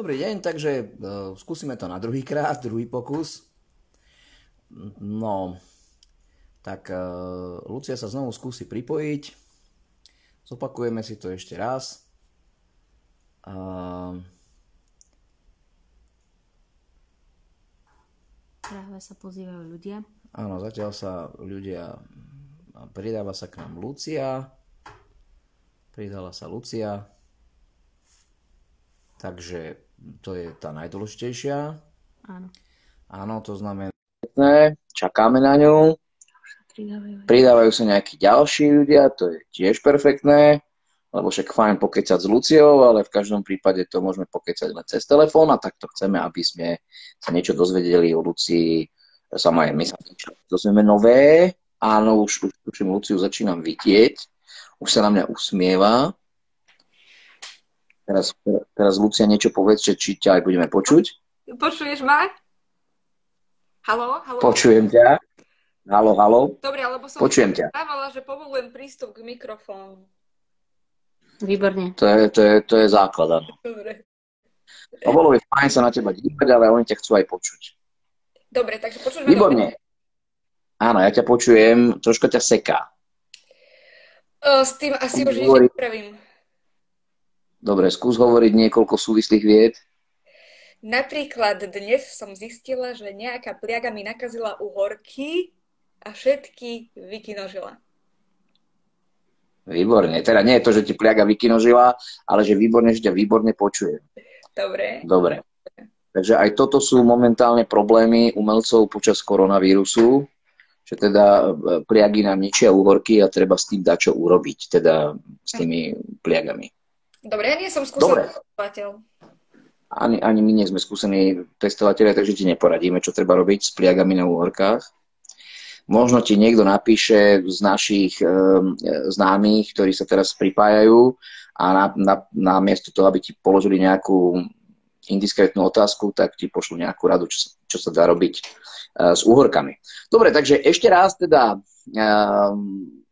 Dobrý deň, takže uh, skúsime to na druhý krát, druhý pokus. No, tak uh, Lucia sa znovu skúsi pripojiť. Zopakujeme si to ešte raz. Uh, Práve sa pozývajú ľudia. Áno, zatiaľ sa ľudia... Pridáva sa k nám Lucia. Pridala sa Lucia. Takže to je tá najdôležitejšia. Áno. Áno, to znamená, čakáme na ňu. Pridávajú. Pridávajú sa nejakí ďalší ľudia, to je tiež perfektné, lebo však fajn pokecať s Luciou, ale v každom prípade to môžeme pokecať len cez telefón a takto chceme, aby sme sa niečo dozvedeli o Lucii. Sama je, my sa niečo dozvieme nové. Áno, už, už tuším, Luciu začínam vidieť. Už sa na mňa usmieva. Teraz, teraz Lucia niečo povedz, že či ťa aj budeme počuť. Počuješ ma? Halo, halo? Počujem ťa. Halo, halo. Dobre, alebo som Počujem ťa. dávala, že povolujem prístup k mikrofónu. Výborne. To je, to je, to je základ. Dobre. A bolo by fajn sa na teba dívať, ale oni ťa chcú aj počuť. Dobre, takže počuť ma Výborne. Áno, ja ťa počujem, troška ťa seká. dobre? Uh, s tým asi už nič Hovorí- nepravím. Dobre, skús hovoriť niekoľko súvislých vied. Napríklad dnes som zistila, že nejaká pliaga mi nakazila uhorky a všetky vykinožila. Výborne. Teda nie je to, že ti pliaga vykinožila, ale že výborne, že ťa výborne počuje. Dobre. Dobre. Takže aj toto sú momentálne problémy umelcov počas koronavírusu, že teda e, pliagy nám ničia úhorky a treba s tým dať čo urobiť, teda s tými pliagami. Dobre, ja nie som Dobre. skúsený testovateľ. Ani, ani my nie sme skúsení testovateľia, takže ti neporadíme, čo treba robiť s pliagami na úhorkách. Možno ti niekto napíše z našich e, známych, ktorí sa teraz pripájajú a na, na, na miesto toho, aby ti položili nejakú indiskrétnu otázku, tak ti pošlu nejakú radu, čo sa, čo sa dá robiť e, s úhorkami. Dobre, takže ešte raz teda e,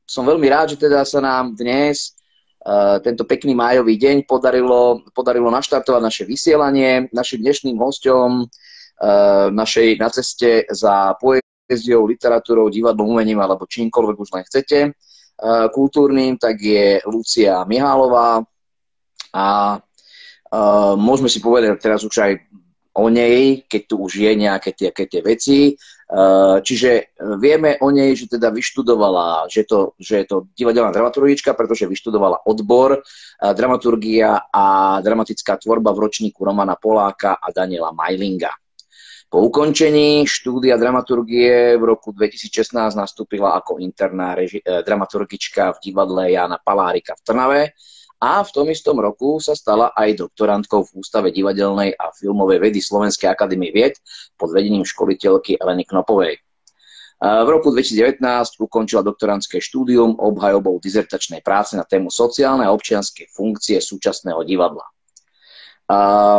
som veľmi rád, že teda sa nám dnes tento pekný májový deň podarilo, podarilo naštartovať naše vysielanie. Našim dnešným hosťom e, našej na ceste za poéziou, literatúrou, divadlom, umením alebo čímkoľvek už len chcete e, kultúrnym, tak je Lucia Mihálová a môžeme si povedať teraz už aj o nej, keď tu už je nejaké tie, tie veci. Uh, čiže vieme o nej, že teda vyštudovala, že, to, že je to divadelná dramaturgička, pretože vyštudovala odbor uh, dramaturgia a dramatická tvorba v ročníku Romana Poláka a Daniela Majlinga. Po ukončení štúdia dramaturgie v roku 2016 nastúpila ako interná reži- eh, dramaturgička v divadle Jana Palárika v Trnave a v tom istom roku sa stala aj doktorantkou v Ústave divadelnej a filmovej vedy Slovenskej akadémie vied pod vedením školiteľky Eleny Knopovej. V roku 2019 ukončila doktorantské štúdium obhajobou dizertačnej práce na tému sociálne a občianske funkcie súčasného divadla.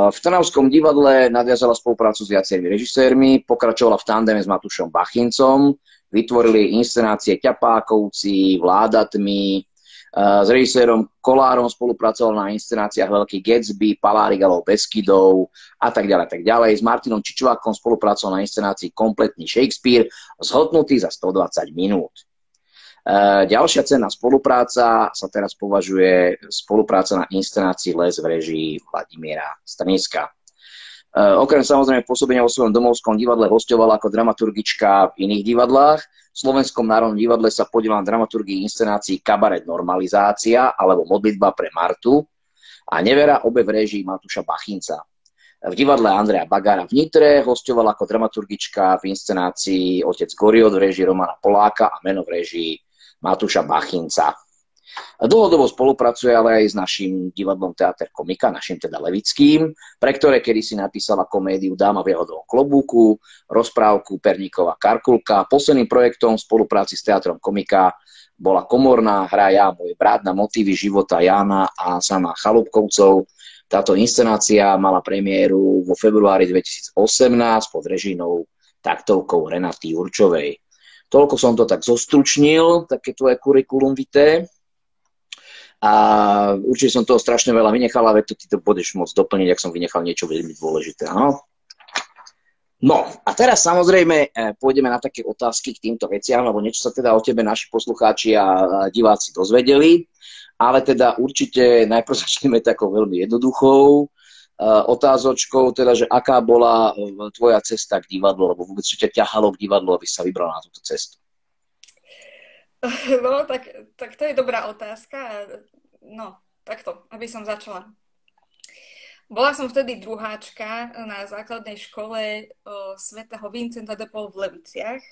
V Trnavskom divadle nadviazala spoluprácu s viacerými režisérmi, pokračovala v tandeme s Matušom Bachincom, vytvorili inscenácie Ťapákovci, Vládatmi, s režisérom Kolárom spolupracoval na inscenáciách Veľký Gatsby, Palárik alebo Beskydov a tak ďalej, tak ďalej. S Martinom Čičovákom spolupracoval na inscenácii Kompletný Shakespeare, zhodnutý za 120 minút. Ďalšia cenná spolupráca sa teraz považuje spolupráca na inscenácii Les v režii Vladimíra Strniska. Uh, okrem samozrejme pôsobenia vo svojom domovskom divadle hostovala ako dramaturgička v iných divadlách. V Slovenskom národnom divadle sa podielala na dramaturgii inscenácií Kabaret Normalizácia alebo Modlitba pre Martu a Nevera obe v režii Matúša Bachinca. V divadle Andreja Bagára v Nitre hostovala ako dramaturgička v inscenácii Otec Goriot v režii Romana Poláka a Meno v režii Matúša Bachinca. Dlhodobo spolupracuje ale aj s našim divadlom Teater komika, našim teda Levickým, pre ktoré kedy si napísala komédiu Dáma v jahodovom klobúku, rozprávku Perníková Karkulka. Posledným projektom v spolupráci s Teatrom komika bola komorná hra Ja, môj brat na motívy života Jána a sama Chalúbkovcov. Táto inscenácia mala premiéru vo februári 2018 pod režínou taktovkou Renaty Jurčovej. Toľko som to tak zostručnil, také tvoje kurikulum vitae. A určite som toho strašne veľa vynechal, ale to ty to budeš môcť doplniť, ak som vynechal niečo veľmi dôležité, áno? No a teraz samozrejme e, pôjdeme na také otázky k týmto veciam, lebo niečo sa teda o tebe naši poslucháči a diváci dozvedeli, ale teda určite najprv začneme takou veľmi jednoduchou e, otázočkou, teda, že aká bola e, tvoja cesta k divadlu, alebo vôbec čo ťa ťahalo k divadlu, aby sa vybral na túto cestu? No, tak, tak to je dobrá otázka. No, takto, aby som začala. Bola som vtedy druháčka na základnej škole svätého Vincenta de Paul v Leviciach,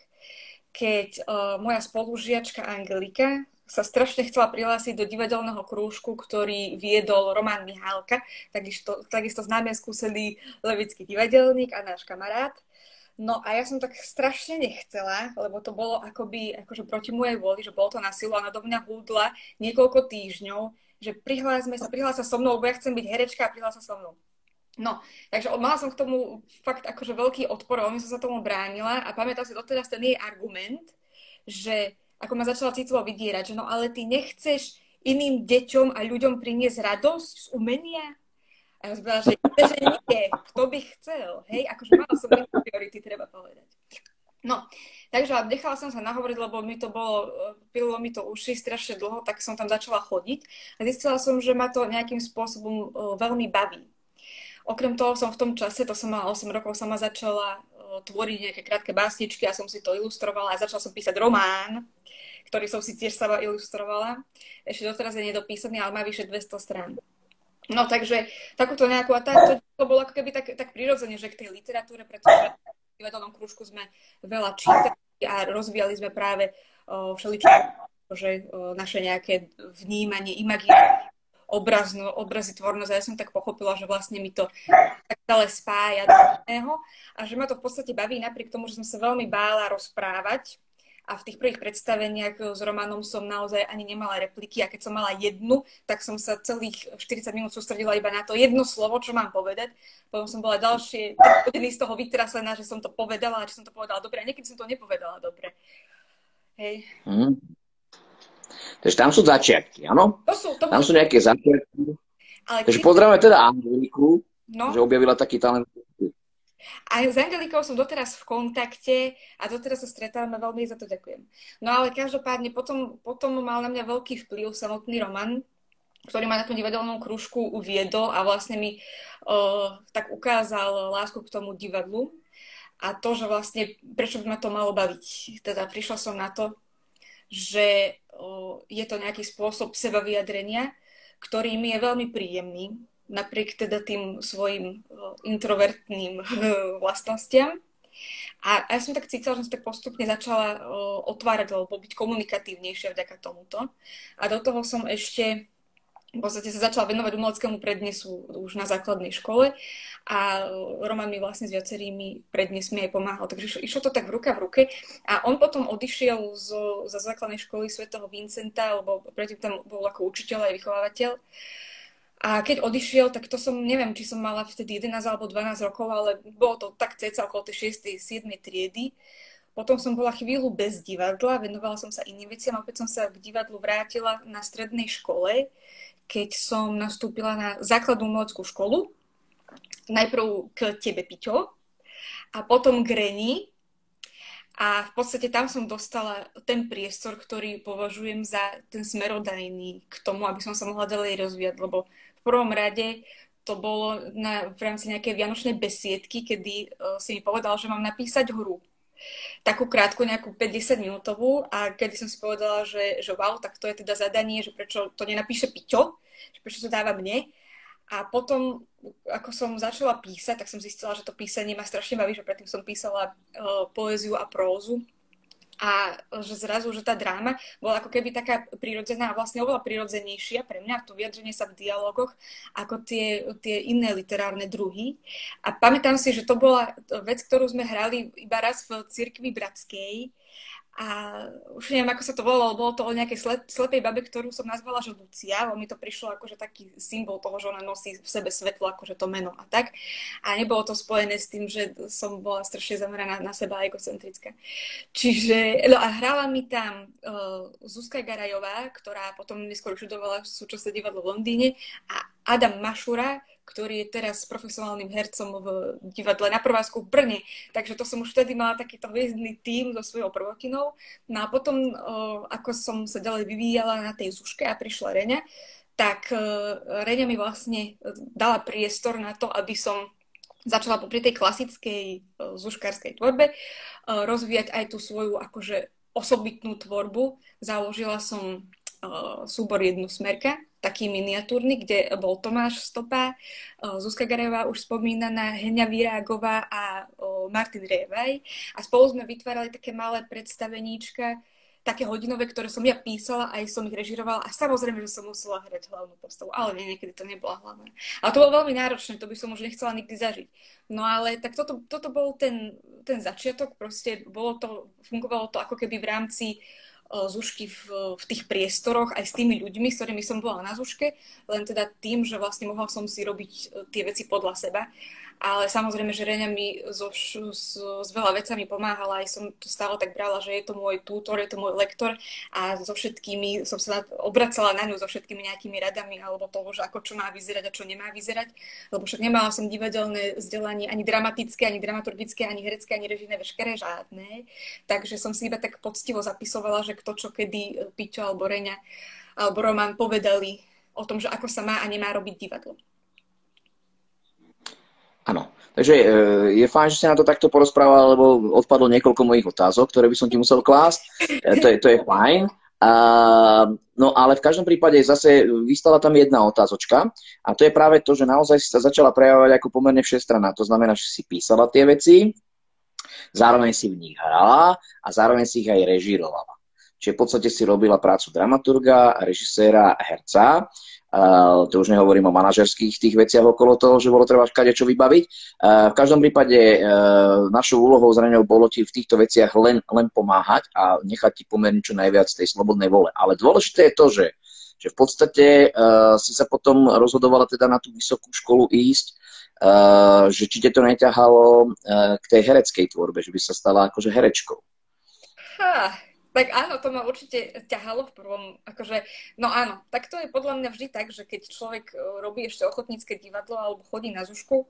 keď moja spolužiačka Angelika sa strašne chcela prihlásiť do divadelného krúžku, ktorý viedol Roman Mihálka, takisto, takisto známe skúsený levický divadelník a náš kamarát. No a ja som tak strašne nechcela, lebo to bolo akoby akože proti mojej vôli, že bolo to na silu a na do mňa húdla niekoľko týždňov že prihlásme sa, prihlás sa so mnou, lebo ja chcem byť herečka a prihlás sa so mnou. No, takže mala som k tomu fakt akože veľký odpor, veľmi som sa tomu bránila a pamätám si doteraz ten jej argument, že ako ma začala citovo vydierať, že no ale ty nechceš iným deťom a ľuďom priniesť radosť z umenia? A ja som povedala, že, že nie, kto by chcel, hej, akože mala som priority, treba povedať. No, takže nechala som sa nahovoriť, lebo mi to bolo, pililo mi to uši strašne dlho, tak som tam začala chodiť a zistila som, že ma to nejakým spôsobom veľmi baví. Okrem toho som v tom čase, to som mala 8 rokov, sama začala tvoriť nejaké krátke básničky a som si to ilustrovala a začala som písať román, ktorý som si tiež sama ilustrovala. Ešte doteraz je nedopísaný, ale má vyše 200 strán. No takže takúto nejakú, a tak, to, bolo ako keby tak, tak prirodzene, že k tej literatúre, pretože divadelnom krúžku sme veľa čítali a rozvíjali sme práve všeličo, že naše nejaké vnímanie, imaginácie, obrazno, obrazy, tvornosť. A ja som tak pochopila, že vlastne mi to tak celé spája do a že ma to v podstate baví napriek tomu, že som sa veľmi bála rozprávať a v tých prvých predstaveniach s Romanom som naozaj ani nemala repliky a keď som mala jednu, tak som sa celých 40 minút sústredila iba na to jedno slovo, čo mám povedať. Potom som bola ďalšie hodiny z toho vytrasená, že som to povedala a že som to povedala dobre a niekedy som to nepovedala dobre. Hej. Mm. Takže tam sú začiatky, áno? To sú, to tam sú nejaké začiatky. Ale Takže či... pozdravujeme teda Angeliku, no? že objavila taký talent a s Angelikou som doteraz v kontakte a doteraz sa stretávame, veľmi za to ďakujem. No ale každopádne potom, potom mal na mňa veľký vplyv samotný Roman, ktorý ma na tom divadelnom krúžku uviedol a vlastne mi uh, tak ukázal lásku k tomu divadlu a to, že vlastne prečo by ma to malo baviť. Teda prišla som na to, že uh, je to nejaký spôsob seba vyjadrenia, ktorý mi je veľmi príjemný, napriek teda tým svojim introvertným vlastnostiam. A, ja som tak cítila, že som tak postupne začala o, otvárať alebo byť komunikatívnejšia vďaka tomuto. A do toho som ešte v podstate sa začala venovať umeleckému prednesu už na základnej škole a Roman mi vlastne s viacerými prednesmi aj pomáhal. Takže išlo to tak v ruka v ruke. A on potom odišiel zo, zo základnej školy svätého Vincenta, lebo predtým tam bol ako učiteľ aj vychovávateľ. A keď odišiel, tak to som, neviem, či som mala vtedy 11 alebo 12 rokov, ale bolo to tak ceca okolo tej 6. 7. triedy. Potom som bola chvíľu bez divadla, venovala som sa iným veciam opäť som sa k divadlu vrátila na strednej škole, keď som nastúpila na základnú umeleckú školu. Najprv k tebe, Piťo, a potom k Reni. A v podstate tam som dostala ten priestor, ktorý považujem za ten smerodajný k tomu, aby som sa mohla ďalej rozvíjať, lebo prvom rade to bolo na, v rámci nejakej vianočnej besiedky, kedy uh, si mi povedal, že mám napísať hru. Takú krátku, nejakú 50 minútovú a kedy som si povedala, že, že wow, tak to je teda zadanie, že prečo to nenapíše Piťo, že prečo to dáva mne. A potom, ako som začala písať, tak som zistila, že to písanie ma strašne baví, že predtým som písala uh, poéziu a prózu a že zrazu, že tá dráma bola ako keby taká prirodzená a vlastne oveľa prirodzenejšia pre mňa, to vyjadrenie sa v dialogoch, ako tie, tie iné literárne druhy. A pamätám si, že to bola vec, ktorú sme hrali iba raz v cirkvi bratskej a už neviem, ako sa to volalo, bolo to o nejakej slepej babe, ktorú som nazvala, že Lucia, lebo mi to prišlo akože taký symbol toho, že ona nosí v sebe svetlo, akože to meno a tak. A nebolo to spojené s tým, že som bola strašne zameraná na seba a egocentrická. Čiže, no a hrála mi tam uh, Zuzka Garajová, ktorá potom neskôr študovala súčasné divadlo v Londýne a Adam Mašura, ktorý je teraz profesionálnym hercom v divadle na Prvásku v Brne. Takže to som už vtedy mala takýto hviezdny tým so svojou prvotinou. No a potom, ako som sa ďalej vyvíjala na tej zuške a prišla Reňa, tak Reňa mi vlastne dala priestor na to, aby som začala popri tej klasickej zuškárskej tvorbe rozvíjať aj tú svoju akože osobitnú tvorbu. Založila som súbor jednu smerka, taký miniatúrny, kde bol Tomáš Stopa, Zuzka Garevá už spomínaná, Heňa Virágová a Martin Rievaj. A spolu sme vytvárali také malé predstaveníčka, také hodinové, ktoré som ja písala, aj som ich režirovala a samozrejme, že som musela hrať hlavnú postavu, ale nie, niekedy to nebola hlavná. Ale to bolo veľmi náročné, to by som už nechcela nikdy zažiť. No ale tak toto, toto bol ten, ten začiatok, proste bolo to, fungovalo to ako keby v rámci uh, Zušky v, v tých priestoroch aj s tými ľuďmi, s ktorými som bola na Zuške, len teda tým, že vlastne mohla som si robiť e, tie veci podľa seba. Ale samozrejme, že Reňa mi so, s, s veľa vecami pomáhala, aj som to stále tak brala, že je to môj tútor, je to môj lektor a so všetkými som sa obracala na ňu so všetkými nejakými radami alebo toho, že ako čo má vyzerať a čo nemá vyzerať, lebo však nemala som divadelné vzdelanie ani dramatické, ani dramaturgické, ani herecké, ani režijné, veškeré žiadne, takže som si iba tak poctivo zapisovala, že kto čo kedy Piťo alebo Reňa alebo Roman povedali o tom, že ako sa má a nemá robiť divadlo. Áno. Takže e, je fajn, že si na to takto porozprával, lebo odpadlo niekoľko mojich otázok, ktoré by som ti musel klásť. E, to, je, to je fajn. Uh, no ale v každom prípade zase vystala tam jedna otázočka a to je práve to, že naozaj si sa začala prejavovať ako pomerne všestranná. To znamená, že si písala tie veci, zároveň si v nich hrala a zároveň si ich aj režírovala. Čiže v podstate si robila prácu dramaturga, režiséra, herca Uh, to už nehovorím o manažerských tých veciach okolo toho, že bolo treba čo vybaviť. Uh, v každom prípade uh, našou úlohou zrejme bolo ti v týchto veciach len, len pomáhať a nechať ti pomerne čo najviac tej slobodnej vole. Ale dôležité je to, že, že v podstate uh, si sa potom rozhodovala teda na tú vysokú školu ísť, uh, že či te to neťahalo uh, k tej hereckej tvorbe, že by sa stala akože herečkou. Ha, tak áno, to ma určite ťahalo v prvom, akože, no áno, tak to je podľa mňa vždy tak, že keď človek e, robí ešte ochotnícke divadlo alebo chodí na zušku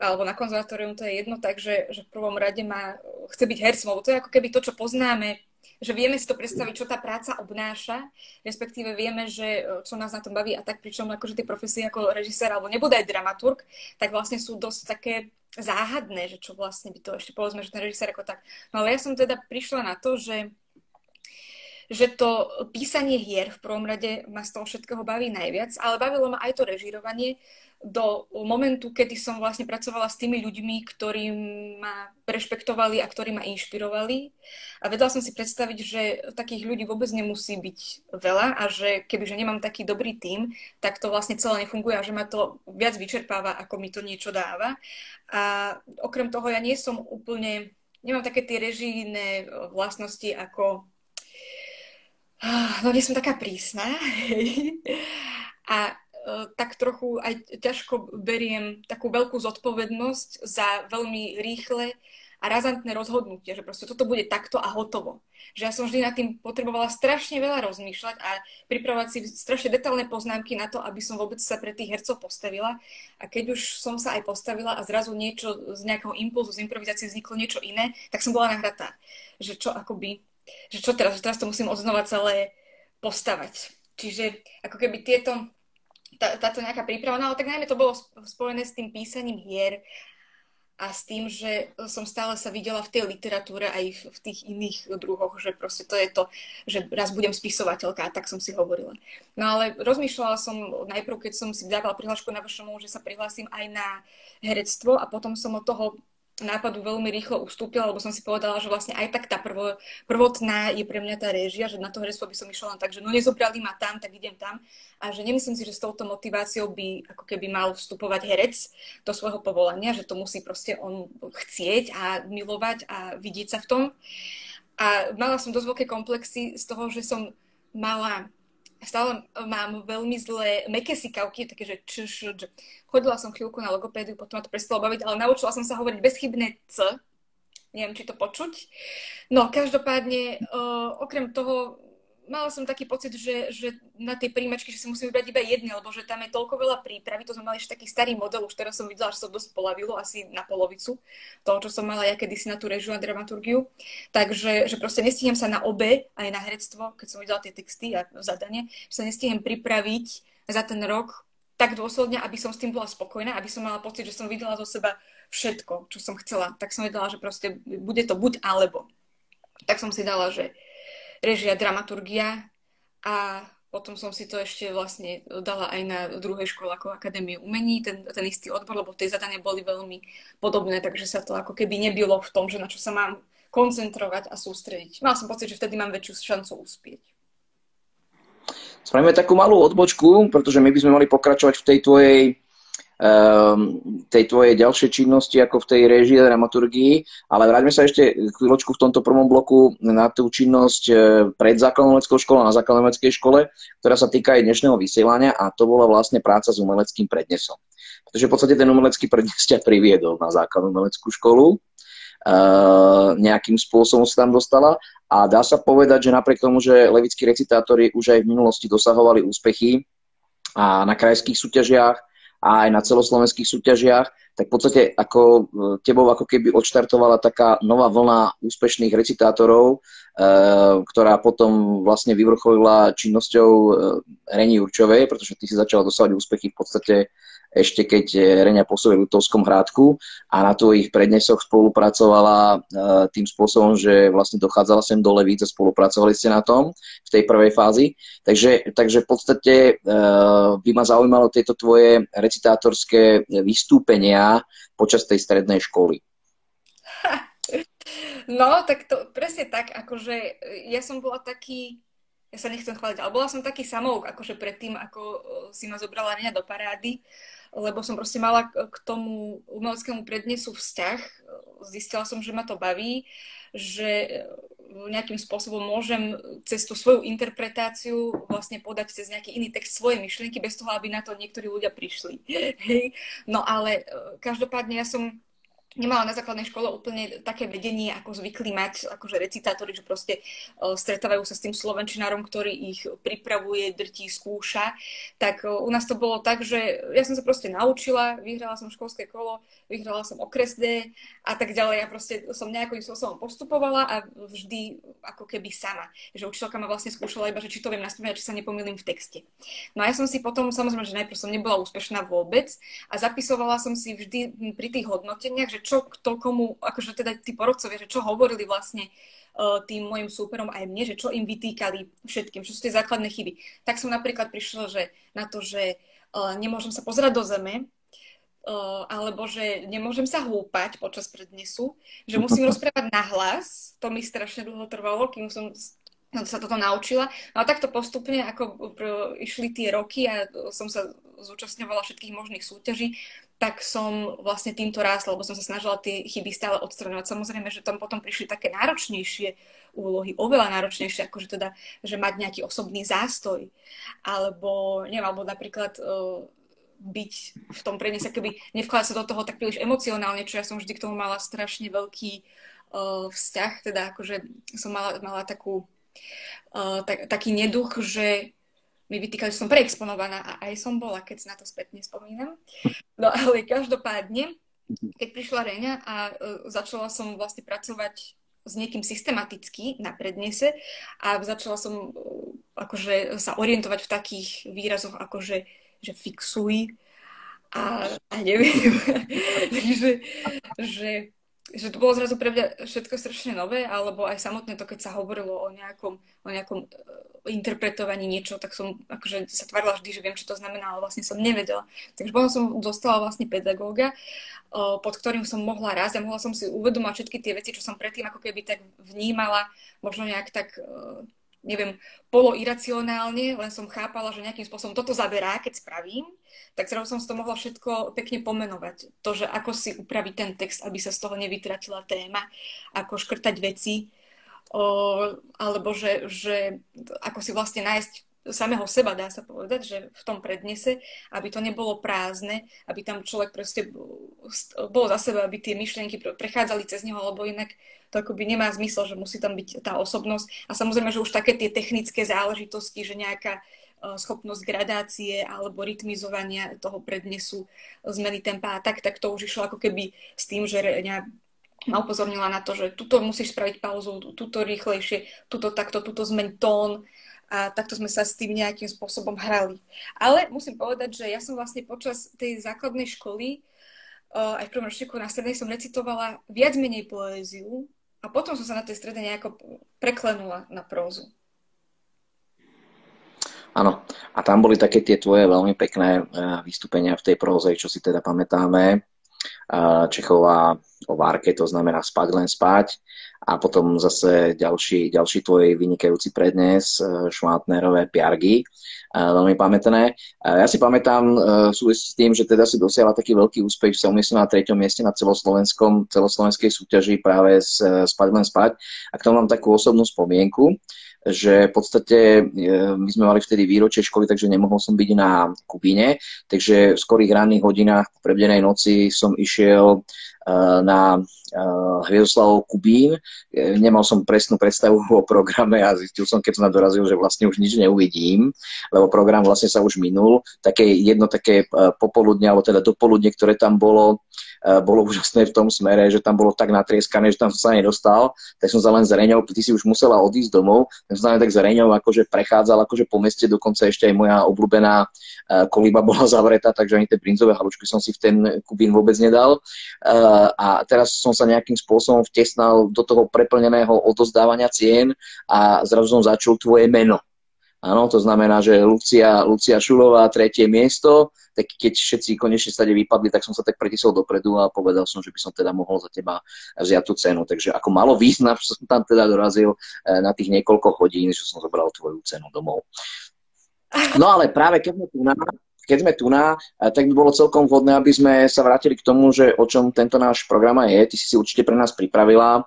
alebo na konzervatórium, to je jedno, takže že v prvom rade má, chce byť hercom, lebo to je ako keby to, čo poznáme, že vieme si to predstaviť, čo tá práca obnáša, respektíve vieme, že e, čo nás na tom baví a tak, pričom akože tie profesie ako režisér alebo nebude aj dramaturg, tak vlastne sú dosť také záhadné, že čo vlastne by to ešte povedzme, že ten režisér ako tak. No ale ja som teda prišla na to, že že to písanie hier v prvom rade ma z toho všetkého baví najviac, ale bavilo ma aj to režírovanie do momentu, kedy som vlastne pracovala s tými ľuďmi, ktorí ma rešpektovali a ktorí ma inšpirovali. A vedela som si predstaviť, že takých ľudí vôbec nemusí byť veľa a že kebyže nemám taký dobrý tím, tak to vlastne celé nefunguje a že ma to viac vyčerpáva, ako mi to niečo dáva. A okrem toho ja nie som úplne, nemám také tie režijné vlastnosti ako no nie som taká prísna. a e, tak trochu aj ťažko beriem takú veľkú zodpovednosť za veľmi rýchle a razantné rozhodnutie, že proste toto bude takto a hotovo. Že ja som vždy nad tým potrebovala strašne veľa rozmýšľať a pripravovať si strašne detailné poznámky na to, aby som vôbec sa pre tých hercov postavila. A keď už som sa aj postavila a zrazu niečo z nejakého impulzu, z improvizácie vzniklo niečo iné, tak som bola nahratá. Že čo akoby že čo teraz, že teraz to musím odznova celé postavať. Čiže ako keby tieto, tá, táto nejaká príprava, no ale tak najmä to bolo spojené s tým písaním hier a s tým, že som stále sa videla v tej literatúre aj v, tých iných druhoch, že proste to je to, že raz budem spisovateľka, tak som si hovorila. No ale rozmýšľala som najprv, keď som si dávala prihlášku na vašomu, že sa prihlásim aj na herectvo a potom som od toho nápadu veľmi rýchlo ustúpila, lebo som si povedala, že vlastne aj tak tá prvo, prvotná je pre mňa tá réžia, že na to herectvo by som išla len tak, že no nezobrali ma tam, tak idem tam. A že nemyslím si, že s touto motiváciou by ako keby mal vstupovať herec do svojho povolania, že to musí proste on chcieť a milovať a vidieť sa v tom. A mala som dosť veľké komplexy z toho, že som mala stále mám veľmi zlé meké sikavky, také, že č, č. Chodila som chvíľku na logopédiu, potom ma to prestalo baviť, ale naučila som sa hovoriť bezchybné C. Neviem, či to počuť. No, každopádne, uh, okrem toho, mala som taký pocit, že, že na tej príjmačke, že si musím vybrať iba jedny, lebo že tam je toľko veľa prípravy, to sme mali ešte taký starý model, už teraz som videla, že sa dosť polavilo, asi na polovicu toho, čo som mala ja kedysi na tú režiu a dramaturgiu. Takže že proste nestihnem sa na obe, aj na herectvo, keď som videla tie texty a zadanie, že sa nestihnem pripraviť za ten rok tak dôsledne, aby som s tým bola spokojná, aby som mala pocit, že som videla zo seba všetko, čo som chcela. Tak som vedela, že proste bude to buď alebo. Tak som si dala, že režia, dramaturgia a potom som si to ešte vlastne dala aj na druhej škole ako Akadémiu umení, ten, ten istý odbor, lebo tie zadania boli veľmi podobné, takže sa to ako keby nebylo v tom, že na čo sa mám koncentrovať a sústrediť. Mal som pocit, že vtedy mám väčšiu šancu uspieť. Spravíme takú malú odbočku, pretože my by sme mali pokračovať v tej tvojej tej tvojej ďalšej činnosti ako v tej režii dramaturgii, ale vráťme sa ešte chvíľočku v tomto prvom bloku na tú činnosť e, pred základnou umeleckou školou, na základnej umeleckej škole, ktorá sa týka aj dnešného vysielania a to bola vlastne práca s umeleckým prednesom. Pretože v podstate ten umelecký prednes ťa priviedol na základnú umeleckú školu, Uh, nejakým spôsobom sa tam dostala a dá sa povedať, že napriek tomu, že levickí recitátori už aj v minulosti dosahovali úspechy a na krajských súťažiach a aj na celoslovenských súťažiach, tak v podstate ako e, tebou ako keby odštartovala taká nová vlna úspešných recitátorov, e, ktorá potom vlastne vyvrcholila činnosťou e, Reni Určovej, pretože ty si začala dosávať úspechy v podstate ešte keď eh, Reňa pôsobil v Lutovskom hrádku a na tvojich prednesoch spolupracovala eh, tým spôsobom, že vlastne dochádzala sem do Levíc a spolupracovali ste na tom v tej prvej fázi. Takže, takže v podstate eh, by ma zaujímalo tieto tvoje recitátorské vystúpenia počas tej strednej školy. No, tak to presne tak, akože ja som bola taký, ja sa nechcem chváliť, ale bola som taký samouk, akože predtým, ako si ma zobrala Reňa do parády. Lebo som proste mala k tomu umeleckému prednesu vzťah. Zistila som, že ma to baví, že nejakým spôsobom môžem cez tú svoju interpretáciu vlastne podať cez nejaký iný text svoje myšlienky, bez toho, aby na to niektorí ľudia prišli. No ale e, každopádne ja som nemala na základnej škole úplne také vedenie, ako zvykli mať akože recitátori, že proste uh, stretávajú sa s tým slovenčinárom, ktorý ich pripravuje, drtí, skúša. Tak uh, u nás to bolo tak, že ja som sa proste naučila, vyhrala som školské kolo, vyhrala som okres D a tak ďalej. Ja proste som nejakým spôsobom postupovala a vždy ako keby sama. Že učiteľka ma vlastne skúšala iba, že či to viem naspomínať, či sa nepomýlim v texte. No a ja som si potom, samozrejme, že najprv som nebola úspešná vôbec a zapisovala som si vždy pri tých hodnoteniach, že čo kto komu, akože teda tí porodcovia, že čo hovorili vlastne uh, tým mojim súperom aj mne, že čo im vytýkali všetkým, čo sú tie základné chyby. Tak som napríklad prišla že na to, že uh, nemôžem sa pozerať do zeme, uh, alebo že nemôžem sa húpať počas prednesu, že musím rozprávať nahlas, to mi strašne dlho trvalo, kým som sa toto naučila. No a takto postupne, ako išli tie roky a som sa zúčastňovala všetkých možných súťaží, tak som vlastne týmto rásla, lebo som sa snažila tie chyby stále odstraňovať. Samozrejme, že tam potom prišli také náročnejšie úlohy, oveľa náročnejšie, ako že teda, že mať nejaký osobný zástoj, alebo, neviem, alebo napríklad uh, byť v tom prednese, keby nevkladať sa do toho tak príliš emocionálne, čo ja som vždy k tomu mala strašne veľký uh, vzťah, teda akože som mala, mala takú, uh, tak, taký neduch, že mi vytýkali, že som preexponovaná a aj som bola, keď si na to spätne spomínam. No ale každopádne, keď prišla Reňa a uh, začala som vlastne pracovať s niekým systematicky na prednese a začala som uh, akože sa orientovať v takých výrazoch ako že, fixuj a, a neviem, že, že že to bolo zrazu pre mňa všetko strašne nové, alebo aj samotné to, keď sa hovorilo o nejakom, o nejakom uh, interpretovaní niečo, tak som akože sa tvárila vždy, že viem, čo to znamená, ale vlastne som nevedela. Takže potom som dostala vlastne pedagóga, uh, pod ktorým som mohla rásť a mohla som si uvedomať všetky tie veci, čo som predtým ako keby tak vnímala, možno nejak tak uh, neviem, poloiracionálne, len som chápala, že nejakým spôsobom toto zaberá, keď spravím, tak zrazu som si to mohla všetko pekne pomenovať. To, že ako si upraviť ten text, aby sa z toho nevytratila téma, ako škrtať veci, o, alebo že, že ako si vlastne nájsť samého seba, dá sa povedať, že v tom prednese, aby to nebolo prázdne, aby tam človek proste bol za seba, aby tie myšlienky prechádzali cez neho, alebo inak to akoby nemá zmysel, že musí tam byť tá osobnosť. A samozrejme, že už také tie technické záležitosti, že nejaká e, schopnosť gradácie alebo rytmizovania toho prednesu, zmeny tempa a tak, tak to už išlo ako keby s tým, že ma upozornila na to, že tuto musíš spraviť pauzu, tuto rýchlejšie, tuto takto, tuto zmeň tón, a takto sme sa s tým nejakým spôsobom hrali. Ale musím povedať, že ja som vlastne počas tej základnej školy, aj v prvom ročníku na strednej som recitovala viac menej poéziu a potom som sa na tej strednej nejako preklenula na prózu. Áno, a tam boli také tie tvoje veľmi pekné uh, vystúpenia v tej próze, čo si teda pamätáme. Čechová o Várke, to znamená spať len spať a potom zase ďalší, ďalší tvoj vynikajúci prednes, e, Šmátnerové piargy, e, veľmi pamätné. E, ja si pamätám v súvislosti s tým, že teda si dosiahla taký veľký úspech, sa umiestnila na treťom mieste na celoslovenskom, celoslovenskej súťaži práve s Spať spať. A k tomu mám takú osobnú spomienku, že v podstate my sme mali vtedy výročie školy, takže nemohol som byť na Kubíne, takže v skorých ranných hodinách po prebdenej noci som išiel na Hviezdoslavov Kubín. E, nemal som presnú predstavu o programe a zistil som, keď som dorazil, že vlastne už nič neuvidím, lebo program vlastne sa už minul. Také jedno také e, popoludne, alebo teda dopoludne, ktoré tam bolo, e, bolo úžasné v tom smere, že tam bolo tak natrieskané, že tam som sa nedostal, tak som sa len zreňou, ty si už musela odísť domov, tak som sa len tak zreňou akože prechádzal akože po meste, dokonca ešte aj moja obľúbená kolíba bola zavretá, takže ani tie brinzové halučky som si v ten Kubín vôbec nedal. A teraz som sa nejakým spôsobom vtesnal do toho preplneného odozdávania cien a zrazu som začul tvoje meno. Áno, to znamená, že Lucia, Lucia Šulová, tretie miesto, tak keď všetci konečne stade vypadli, tak som sa tak pretisol dopredu a povedal som, že by som teda mohol za teba vziať tú cenu. Takže ako malo význam, že som tam teda dorazil eh, na tých niekoľko hodín, že som zobral tvoju cenu domov. No ale práve keď sme tu na, keď sme tu na, eh, tak by bolo celkom vhodné, aby sme sa vrátili k tomu, že o čom tento náš program je. Ty si si určite pre nás pripravila eh,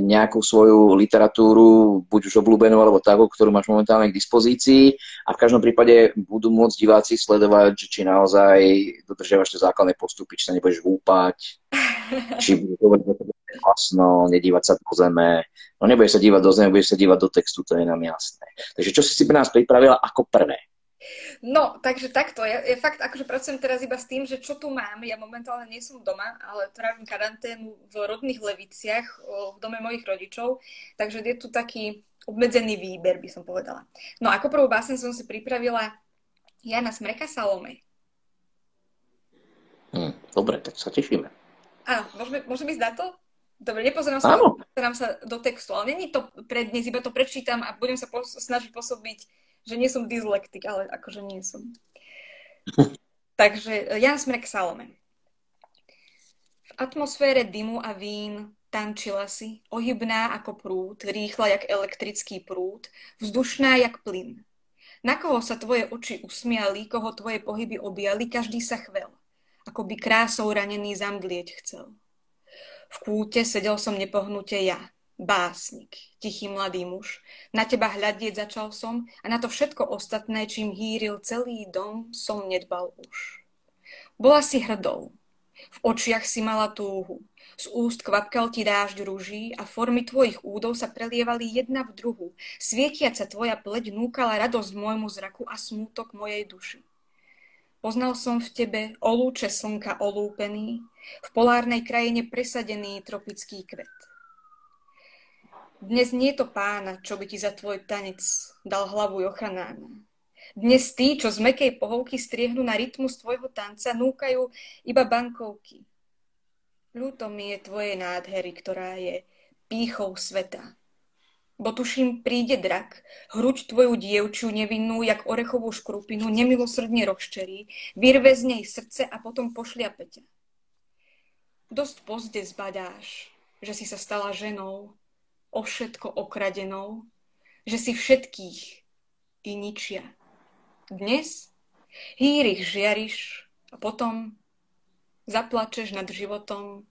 nejakú svoju literatúru, buď už obľúbenú, alebo takú, ktorú máš momentálne k dispozícii. A v každom prípade budú môcť diváci sledovať, či naozaj dodržiavaš tie základné postupy, či sa nebudeš vúpať, či budeš hovoriť hlasno, nedívať sa do zeme. No nebudeš sa dívať do zeme, budeš sa dívať do textu, to je nám jasné. Takže čo si si pre nás pripravila ako prvé? No, takže takto. Ja, ja fakt akože pracujem teraz iba s tým, že čo tu mám. Ja momentálne nie som doma, ale trávim karanténu v rodných Leviciach, v dome mojich rodičov. Takže je tu taký obmedzený výber, by som povedala. No ako prvú básen som si pripravila Jana Smreka Salome. Hm, dobre, tak sa tešíme. Áno, môžeme, môžeme ísť na to? Dobre, nepozerám sa, pozerám sa do textu, ale není to pre dnes, iba to prečítam a budem sa pos- snažiť pôsobiť že nie som dyslektik, ale akože nie som. Takže Jan Smrek Salome. V atmosfére dymu a vín tančila si, ohybná ako prúd, rýchla jak elektrický prúd, vzdušná jak plyn. Na koho sa tvoje oči usmiali, koho tvoje pohyby objali, každý sa chvel, ako by krásou ranený zamdlieť chcel. V kúte sedel som nepohnuté ja, básnik, tichý mladý muž. Na teba hľadieť začal som a na to všetko ostatné, čím hýril celý dom, som nedbal už. Bola si hrdou, v očiach si mala túhu, z úst kvapkal ti dážď rúží a formy tvojich údov sa prelievali jedna v druhu. Svietiaca tvoja pleť núkala radosť môjmu zraku a smútok mojej duši. Poznal som v tebe olúče slnka olúpený, v polárnej krajine presadený tropický kvet. Dnes nie je to pána, čo by ti za tvoj tanec dal hlavu Jochanána. Dnes tí, čo z mekej pohovky striehnú na rytmus tvojho tanca, núkajú iba bankovky. Ľúto mi je tvojej nádhery, ktorá je pýchou sveta. Bo tuším, príde drak, hruď tvoju dievčiu nevinnú, jak orechovú škrupinu, nemilosrdne rozčerí, vyrve z nej srdce a potom pošliape ťa. Dosť pozde zbadáš, že si sa stala ženou, o všetko okradenou, že si všetkých i ničia. Dnes hýrich žiariš a potom zaplačeš nad životom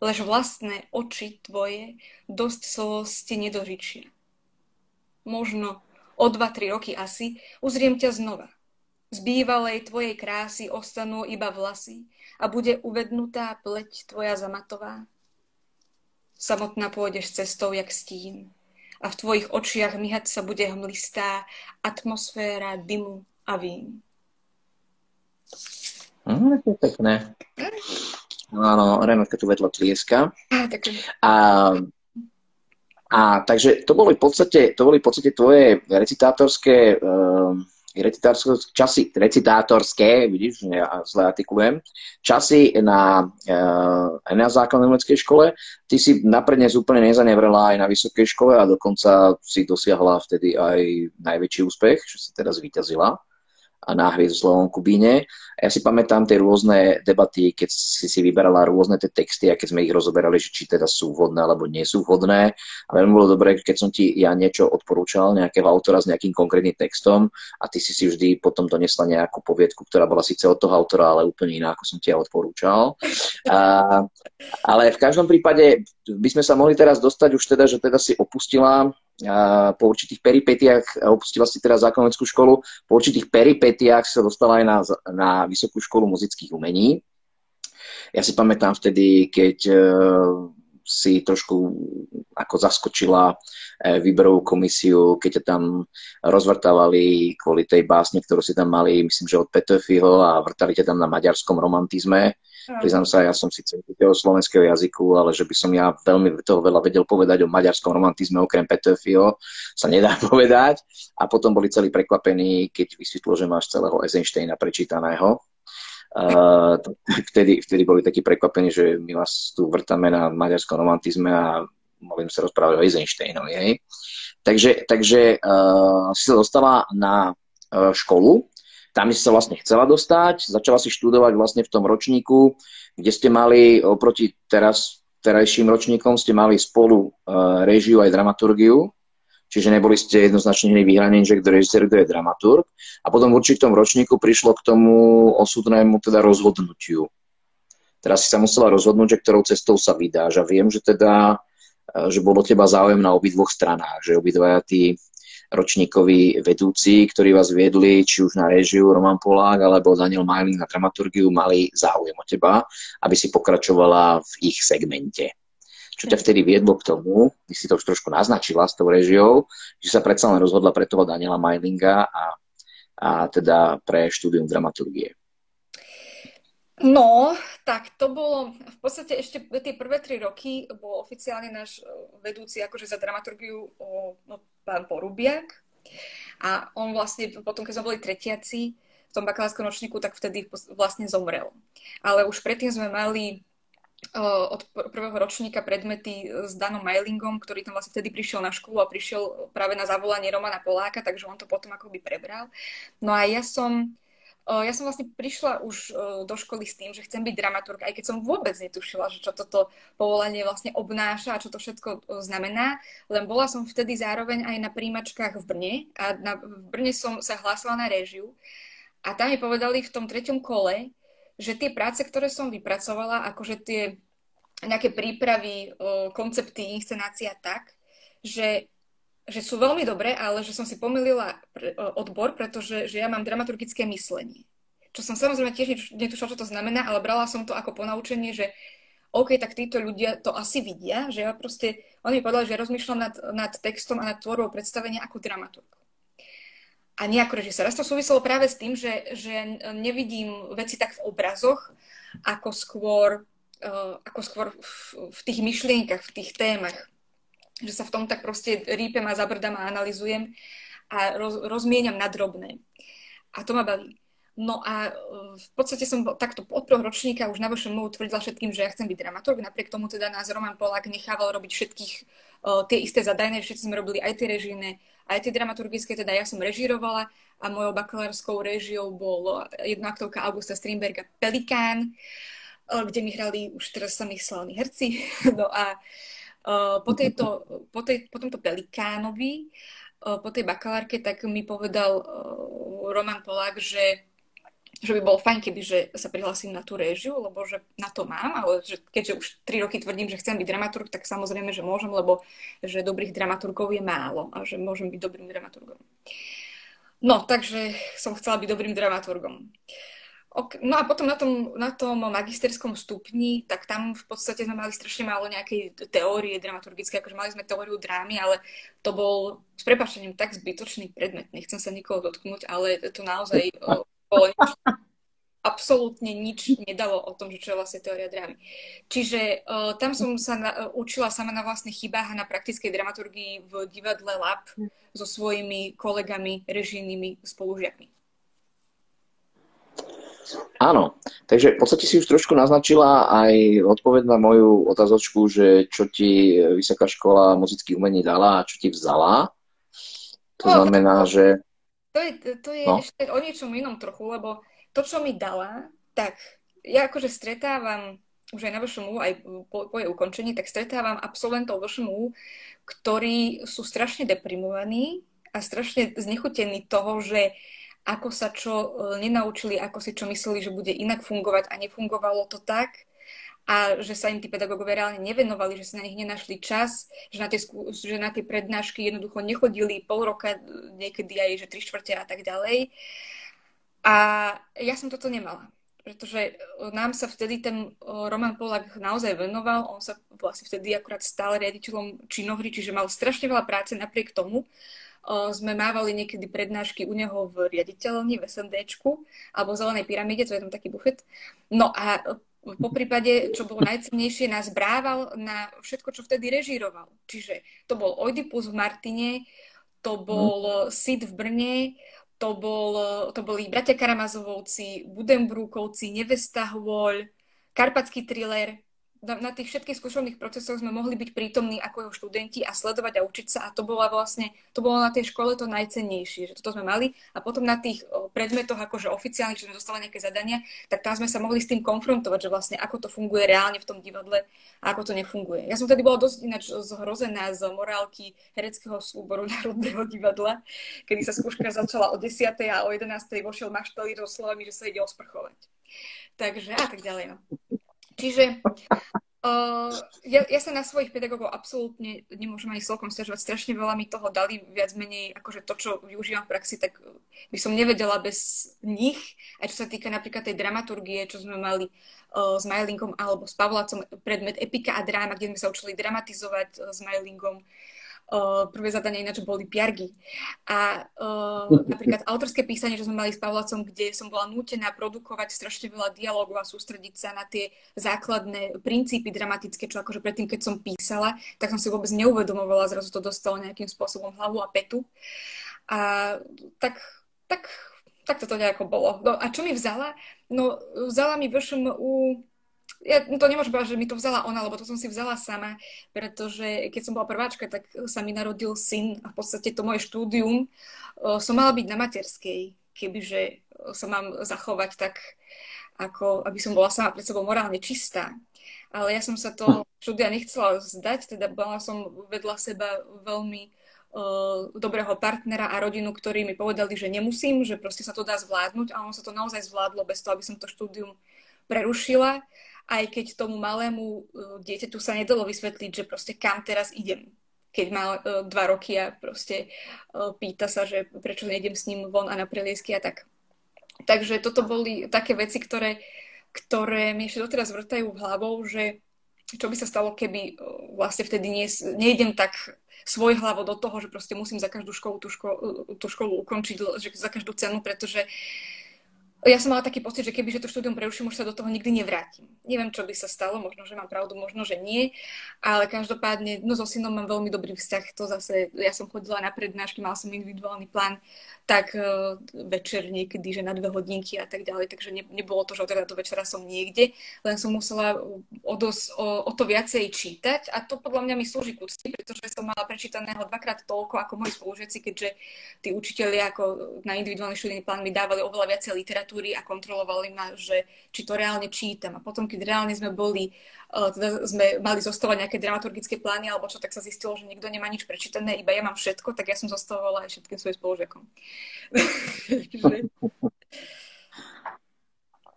lež vlastné oči tvoje dosť slosti nedožičia. Možno o dva, tri roky asi uzriem ťa znova. Z bývalej tvojej krásy ostanú iba vlasy a bude uvednutá pleť tvoja zamatová. Samotná pôjdeš cestou jak stín a v tvojich očiach myhať sa bude hmlistá atmosféra dymu a vín. Mm, to je pekné. Áno, Renátka tu vedľa tlieska. A, a takže to boli v podstate, to boli v podstate tvoje recitátorské recitátorské časy, recitátorské, vidíš, ja zle artikulujem, časy na, uh, na základnej umeleckej škole. Ty si naprednes úplne nezanevrela aj na vysokej škole a dokonca si dosiahla vtedy aj najväčší úspech, že si teraz vyťazila na Hviezdoslovom Kubíne. A ja si pamätám tie rôzne debaty, keď si si vyberala rôzne tie texty a keď sme ich rozoberali, či teda sú vhodné alebo nie sú vhodné. A veľmi bolo dobré, keď som ti ja niečo odporúčal, nejakého autora s nejakým konkrétnym textom a ty si si vždy potom donesla nejakú poviedku, ktorá bola síce od toho autora, ale úplne iná, ako som ti ja odporúčal. A, ale v každom prípade by sme sa mohli teraz dostať už teda, že teda si opustila po určitých peripetiách, opustila si teraz základnú školu, po určitých peripetiách sa dostala aj na, na Vysokú školu muzických umení. Ja si pamätám vtedy, keď e, si trošku ako zaskočila e, výberovú komisiu, keď ťa tam rozvrtávali kvôli tej básne, ktorú si tam mali, myslím, že od Petöfiho a vrtali ťa tam na maďarskom romantizme. Priznám sa, ja som síce učiteľ slovenského jazyku, ale že by som ja veľmi toho veľa vedel povedať o maďarskom romantizme, okrem Petöfio, sa nedá povedať. A potom boli celí prekvapení, keď vysvetlo, že máš celého Eisensteina prečítaného. Vtedy, vtedy boli takí prekvapení, že my vás tu vrtame na maďarskom romantizme a mohli sa rozprávať o Eisensteinovi. Hej? Takže, takže uh, si sa dostala na uh, školu, tam si sa vlastne chcela dostať, začala si študovať vlastne v tom ročníku, kde ste mali oproti teraz, terajším ročníkom, ste mali spolu uh, režiu aj dramaturgiu, čiže neboli ste jednoznačne hneď vyhranení, že kto režisér, kto je dramaturg. A potom v určitom ročníku prišlo k tomu osudnému teda rozhodnutiu. Teraz si sa musela rozhodnúť, že ktorou cestou sa vydáš. A viem, že teda, e, že bolo teba záujem na obidvoch stranách, že obidvaja tí ročníkoví vedúci, ktorí vás viedli, či už na režiu Roman Polák alebo Daniel Majling na dramaturgiu, mali záujem o teba, aby si pokračovala v ich segmente. Čo ťa vtedy viedlo k tomu, ty si to už trošku naznačila s tou režiou, že sa predsa len rozhodla pre toho Daniela Majlinga a, a teda pre štúdium dramaturgie. No, tak to bolo, v podstate ešte tie prvé tri roky bol oficiálne náš e, vedúci akože za dramaturgiu no, pán Porubiak a on vlastne potom, keď sme boli tretiaci v tom bakalárskom ročníku, tak vtedy vlastne zomrel. Ale už predtým sme mali od prvého ročníka predmety s Danom Mailingom, ktorý tam vlastne vtedy prišiel na školu a prišiel práve na zavolanie Romana Poláka, takže on to potom akoby prebral. No a ja som ja som vlastne prišla už do školy s tým, že chcem byť dramaturg, aj keď som vôbec netušila, že čo toto povolanie vlastne obnáša a čo to všetko znamená. Len bola som vtedy zároveň aj na príjimačkách v Brne a na, v Brne som sa hlásila na réžiu a tam mi povedali v tom treťom kole, že tie práce, ktoré som vypracovala, akože tie nejaké prípravy, koncepty, inscenácia tak, že že sú veľmi dobré, ale že som si pomýlila odbor, pretože že ja mám dramaturgické myslenie. Čo som samozrejme tiež netušila, čo to znamená, ale brala som to ako ponaučenie, že OK, tak títo ľudia to asi vidia, že ja proste, oni mi povedali, že rozmýšľam nad, nad textom a nad tvorbou predstavenia ako dramaturg. A nejako režisér. Raz to súviselo práve s tým, že, že nevidím veci tak v obrazoch, ako skôr, uh, ako skôr v, v tých myšlienkach, v tých témach že sa v tom tak proste rípem a zabrdám a analizujem a roz, rozmieniam na drobné. A to ma baví. No a e, v podstate som takto od prvého ročníka už na vašom tvrdila všetkým, že ja chcem byť dramaturg. Napriek tomu teda nás Roman Polák nechával robiť všetkých uh, tie isté zadajné, všetci sme robili aj tie režijné, aj tie dramaturgické, teda ja som režírovala a mojou bakalárskou režiou bol jednoaktovka Augusta Strindberga Pelikán, uh, kde mi hrali už teraz sami slavní herci. No a uh, po, tejto, po, tej, po tomto Pelikánovi, po tej bakalárke, tak mi povedal Roman Polák, že že by bolo fajn, keby že sa prihlasím na tú réžiu, lebo že na to mám, ale že keďže už tri roky tvrdím, že chcem byť dramaturg, tak samozrejme, že môžem, lebo že dobrých dramaturgov je málo a že môžem byť dobrým dramaturgom. No, takže som chcela byť dobrým dramaturgom. Ok, no a potom na tom, na tom magisterskom stupni, tak tam v podstate sme mali strašne málo nejakej teórie dramaturgické, akože mali sme teóriu drámy, ale to bol s prepačením tak zbytočný predmet, nechcem sa nikoho dotknúť, ale to naozaj bolo nič, absolútne nič nedalo o tom, že čo je vlastne teória drámy. Čiže uh, tam som sa na, uh, učila sama na vlastných chybách a na praktickej dramaturgii v divadle Lab so svojimi kolegami, režijnými spolužiakmi. Áno, takže v podstate si už trošku naznačila aj odpoveď na moju otázočku, že čo ti Vysoká škola muzických umení dala a čo ti vzala. To no, znamená, že to je, to je no. ešte o niečom inom trochu, lebo to, čo mi dala, tak ja akože stretávam už aj na VŠMU, aj po, po jej ukončení, tak stretávam absolventov VŠMU, ktorí sú strašne deprimovaní a strašne znechutení toho, že ako sa čo e, nenaučili, ako si čo mysleli, že bude inak fungovať a nefungovalo to tak a že sa im tí pedagógovia reálne nevenovali, že si na nich nenašli čas, že na tie, že na tie prednášky jednoducho nechodili pol roka, niekedy aj že tri štvrte a tak ďalej. A ja som toto nemala, pretože nám sa vtedy ten Roman Polak naozaj venoval, on sa vlastne vtedy akurát stal riaditeľom činohry, čiže mal strašne veľa práce napriek tomu, sme mávali niekedy prednášky u neho v riaditeľni, v SNDčku, alebo v Zelenej pyramíde, to je tam taký bufet. No a po prípade, čo bolo najcennejšie, nás brával na všetko, čo vtedy režíroval. Čiže to bol Oedipus v Martine, to bol Sid v Brne, to, bol, to boli bratia Karamazovovci, Budembrúkovci, Nevesta Hôľ, Karpatský thriller, na, tých všetkých skúšovných procesoch sme mohli byť prítomní ako jeho študenti a sledovať a učiť sa a to bola vlastne, to bolo na tej škole to najcennejšie, že toto sme mali a potom na tých predmetoch akože oficiálnych, že sme dostali nejaké zadania, tak tam sme sa mohli s tým konfrontovať, že vlastne ako to funguje reálne v tom divadle a ako to nefunguje. Ja som tedy bola dosť ináč zhrozená z morálky hereckého súboru Národného divadla, kedy sa skúška začala o 10. a o 11. vošiel maštalír so slovami, že sa ide osprchovať. Takže a tak ďalej. No. Čiže uh, ja, ja sa na svojich pedagógov absolútne nemôžem ani celkom stiažovať. Strašne veľa mi toho dali, viac menej, akože to, čo využívam v praxi, tak by som nevedela bez nich. Aj čo sa týka napríklad tej dramaturgie, čo sme mali uh, s Majlingom alebo s Pavlácom, predmet epika a dráma, kde sme sa učili dramatizovať uh, s Majlingom. Uh, prvé zadania ináč boli piargy. A uh, napríklad autorské písanie, že sme mali s Pavlacom, kde som bola nútená produkovať strašne veľa dialogov a sústrediť sa na tie základné princípy dramatické, čo akože predtým, keď som písala, tak som si vôbec neuvedomovala, zrazu to dostalo nejakým spôsobom hlavu a petu. A tak, tak, tak toto nejako bolo. No, a čo mi vzala? No, vzala mi VŠMU ja to nemôžem povedať, že mi to vzala ona, lebo to som si vzala sama, pretože keď som bola prváčka, tak sa mi narodil syn a v podstate to moje štúdium som mala byť na materskej, kebyže sa mám zachovať tak, ako aby som bola sama pred sebou morálne čistá. Ale ja som sa to štúdia nechcela zdať, teda bola som vedľa seba veľmi uh, dobrého partnera a rodinu, ktorí mi povedali, že nemusím, že proste sa to dá zvládnuť a ono sa to naozaj zvládlo bez toho, aby som to štúdium prerušila aj keď tomu malému uh, dieťaťu sa nedalo vysvetliť, že proste kam teraz idem, keď má uh, dva roky a proste uh, pýta sa, že prečo nejdem s ním von a na preliesky a tak. Takže toto boli také veci, ktoré, ktoré mi ešte doteraz vrtajú hlavou, že čo by sa stalo, keby vlastne vtedy nie, nejdem tak svoj hlavo do toho, že proste musím za každú školu tú, školu, tú školu ukončiť, že za každú cenu, pretože ja som mala taký pocit, že keby že to štúdium preuším, už sa do toho nikdy nevrátim. Neviem, čo by sa stalo, možno, že mám pravdu, možno, že nie, ale každopádne, no so synom mám veľmi dobrý vzťah, to zase, ja som chodila na prednášky, mala som individuálny plán, tak uh, večer niekedy, že na dve hodinky a tak ďalej, takže ne, nebolo to, že od do večera som niekde, len som musela o, dos, o, o to viacej čítať a to podľa mňa mi slúži k úcti, pretože som mala prečítaného dvakrát toľko ako moji spolužiaci, keďže tí učiteľi ako na individuálny študijný plán mi dávali oveľa viacej literatúry a kontrolovali ma, že či to reálne čítam. A potom, keď reálne sme boli, uh, teda sme mali zostávať nejaké dramaturgické plány alebo čo, tak sa zistilo, že nikto nemá nič prečítané, iba ja mám všetko, tak ja som zostavovala aj všetkým svojim spolužiakom.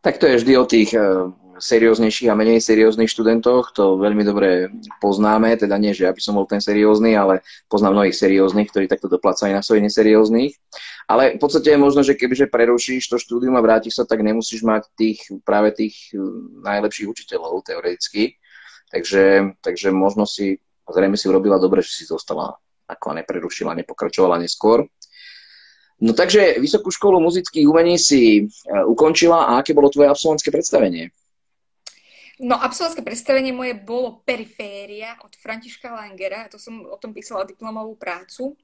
Tak to je vždy o tých uh, serióznejších a menej serióznych študentoch, to veľmi dobre poznáme, teda nie, že ja by som bol ten seriózny, ale poznám mnohých serióznych, ktorí takto doplácajú na svojich neserióznych. Ale v podstate je možno, že kebyže prerušíš to štúdium a vrátiš sa, tak nemusíš mať tých, práve tých najlepších učiteľov teoreticky. Takže, takže možno si, zrejme si urobila dobre, že si zostala ako neprerušila, nepokračovala neskôr. No takže Vysokú školu muzických umení si eh, ukončila a aké bolo tvoje absolventské predstavenie? No, absolventské predstavenie moje bolo Periféria od Františka Langera. To som o tom písala diplomovú prácu.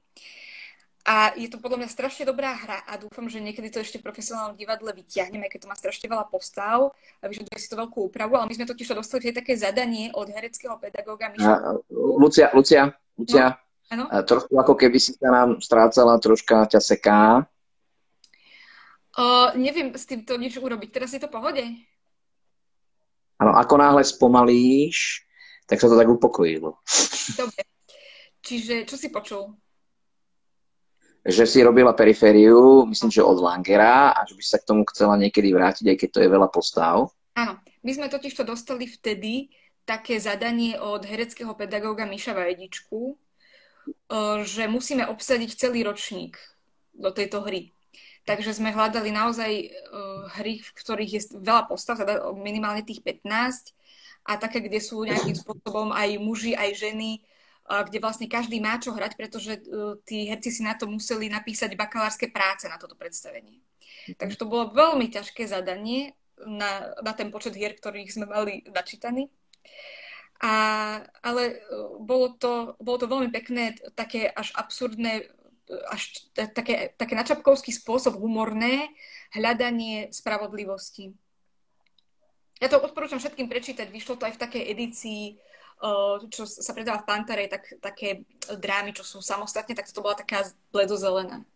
A je to podľa mňa strašne dobrá hra a dúfam, že niekedy to ešte v profesionálnom divadle vyťahneme, keď to má strašne veľa postav a vyžaduje si to veľkú úpravu, ale my sme totiž to dostali také zadanie od hereckého pedagóga Miša. Lucia, Lucia, Lucia, no, trošku ako keby si sa nám strácala, troška ťa seká. Uh, neviem s týmto nič urobiť. Teraz je to pohode? Áno, ako náhle spomalíš, tak sa to tak upokojilo. Dobre. Čiže, čo si počul? Že si robila perifériu, myslím, že od Langera a že by sa k tomu chcela niekedy vrátiť, aj keď to je veľa postav. Áno. My sme totiž to dostali vtedy také zadanie od hereckého pedagóga Miša Vajedičku, že musíme obsadiť celý ročník do tejto hry. Takže sme hľadali naozaj uh, hry, v ktorých je veľa postav, teda minimálne tých 15 a také, kde sú nejakým spôsobom aj muži, aj ženy, kde vlastne každý má čo hrať, pretože uh, tí herci si na to museli napísať bakalárske práce na toto predstavenie. Takže to bolo veľmi ťažké zadanie na, na ten počet hier, ktorých sme mali načítaný. A, ale bolo to, bolo to veľmi pekné, také až absurdné až také, také načapkovský spôsob humorné hľadanie spravodlivosti. Ja to odporúčam všetkým prečítať. Vyšlo to aj v takej edícii, čo sa predáva v Pantare, tak, také drámy, čo sú samostatne, tak to bola taká bledozelená.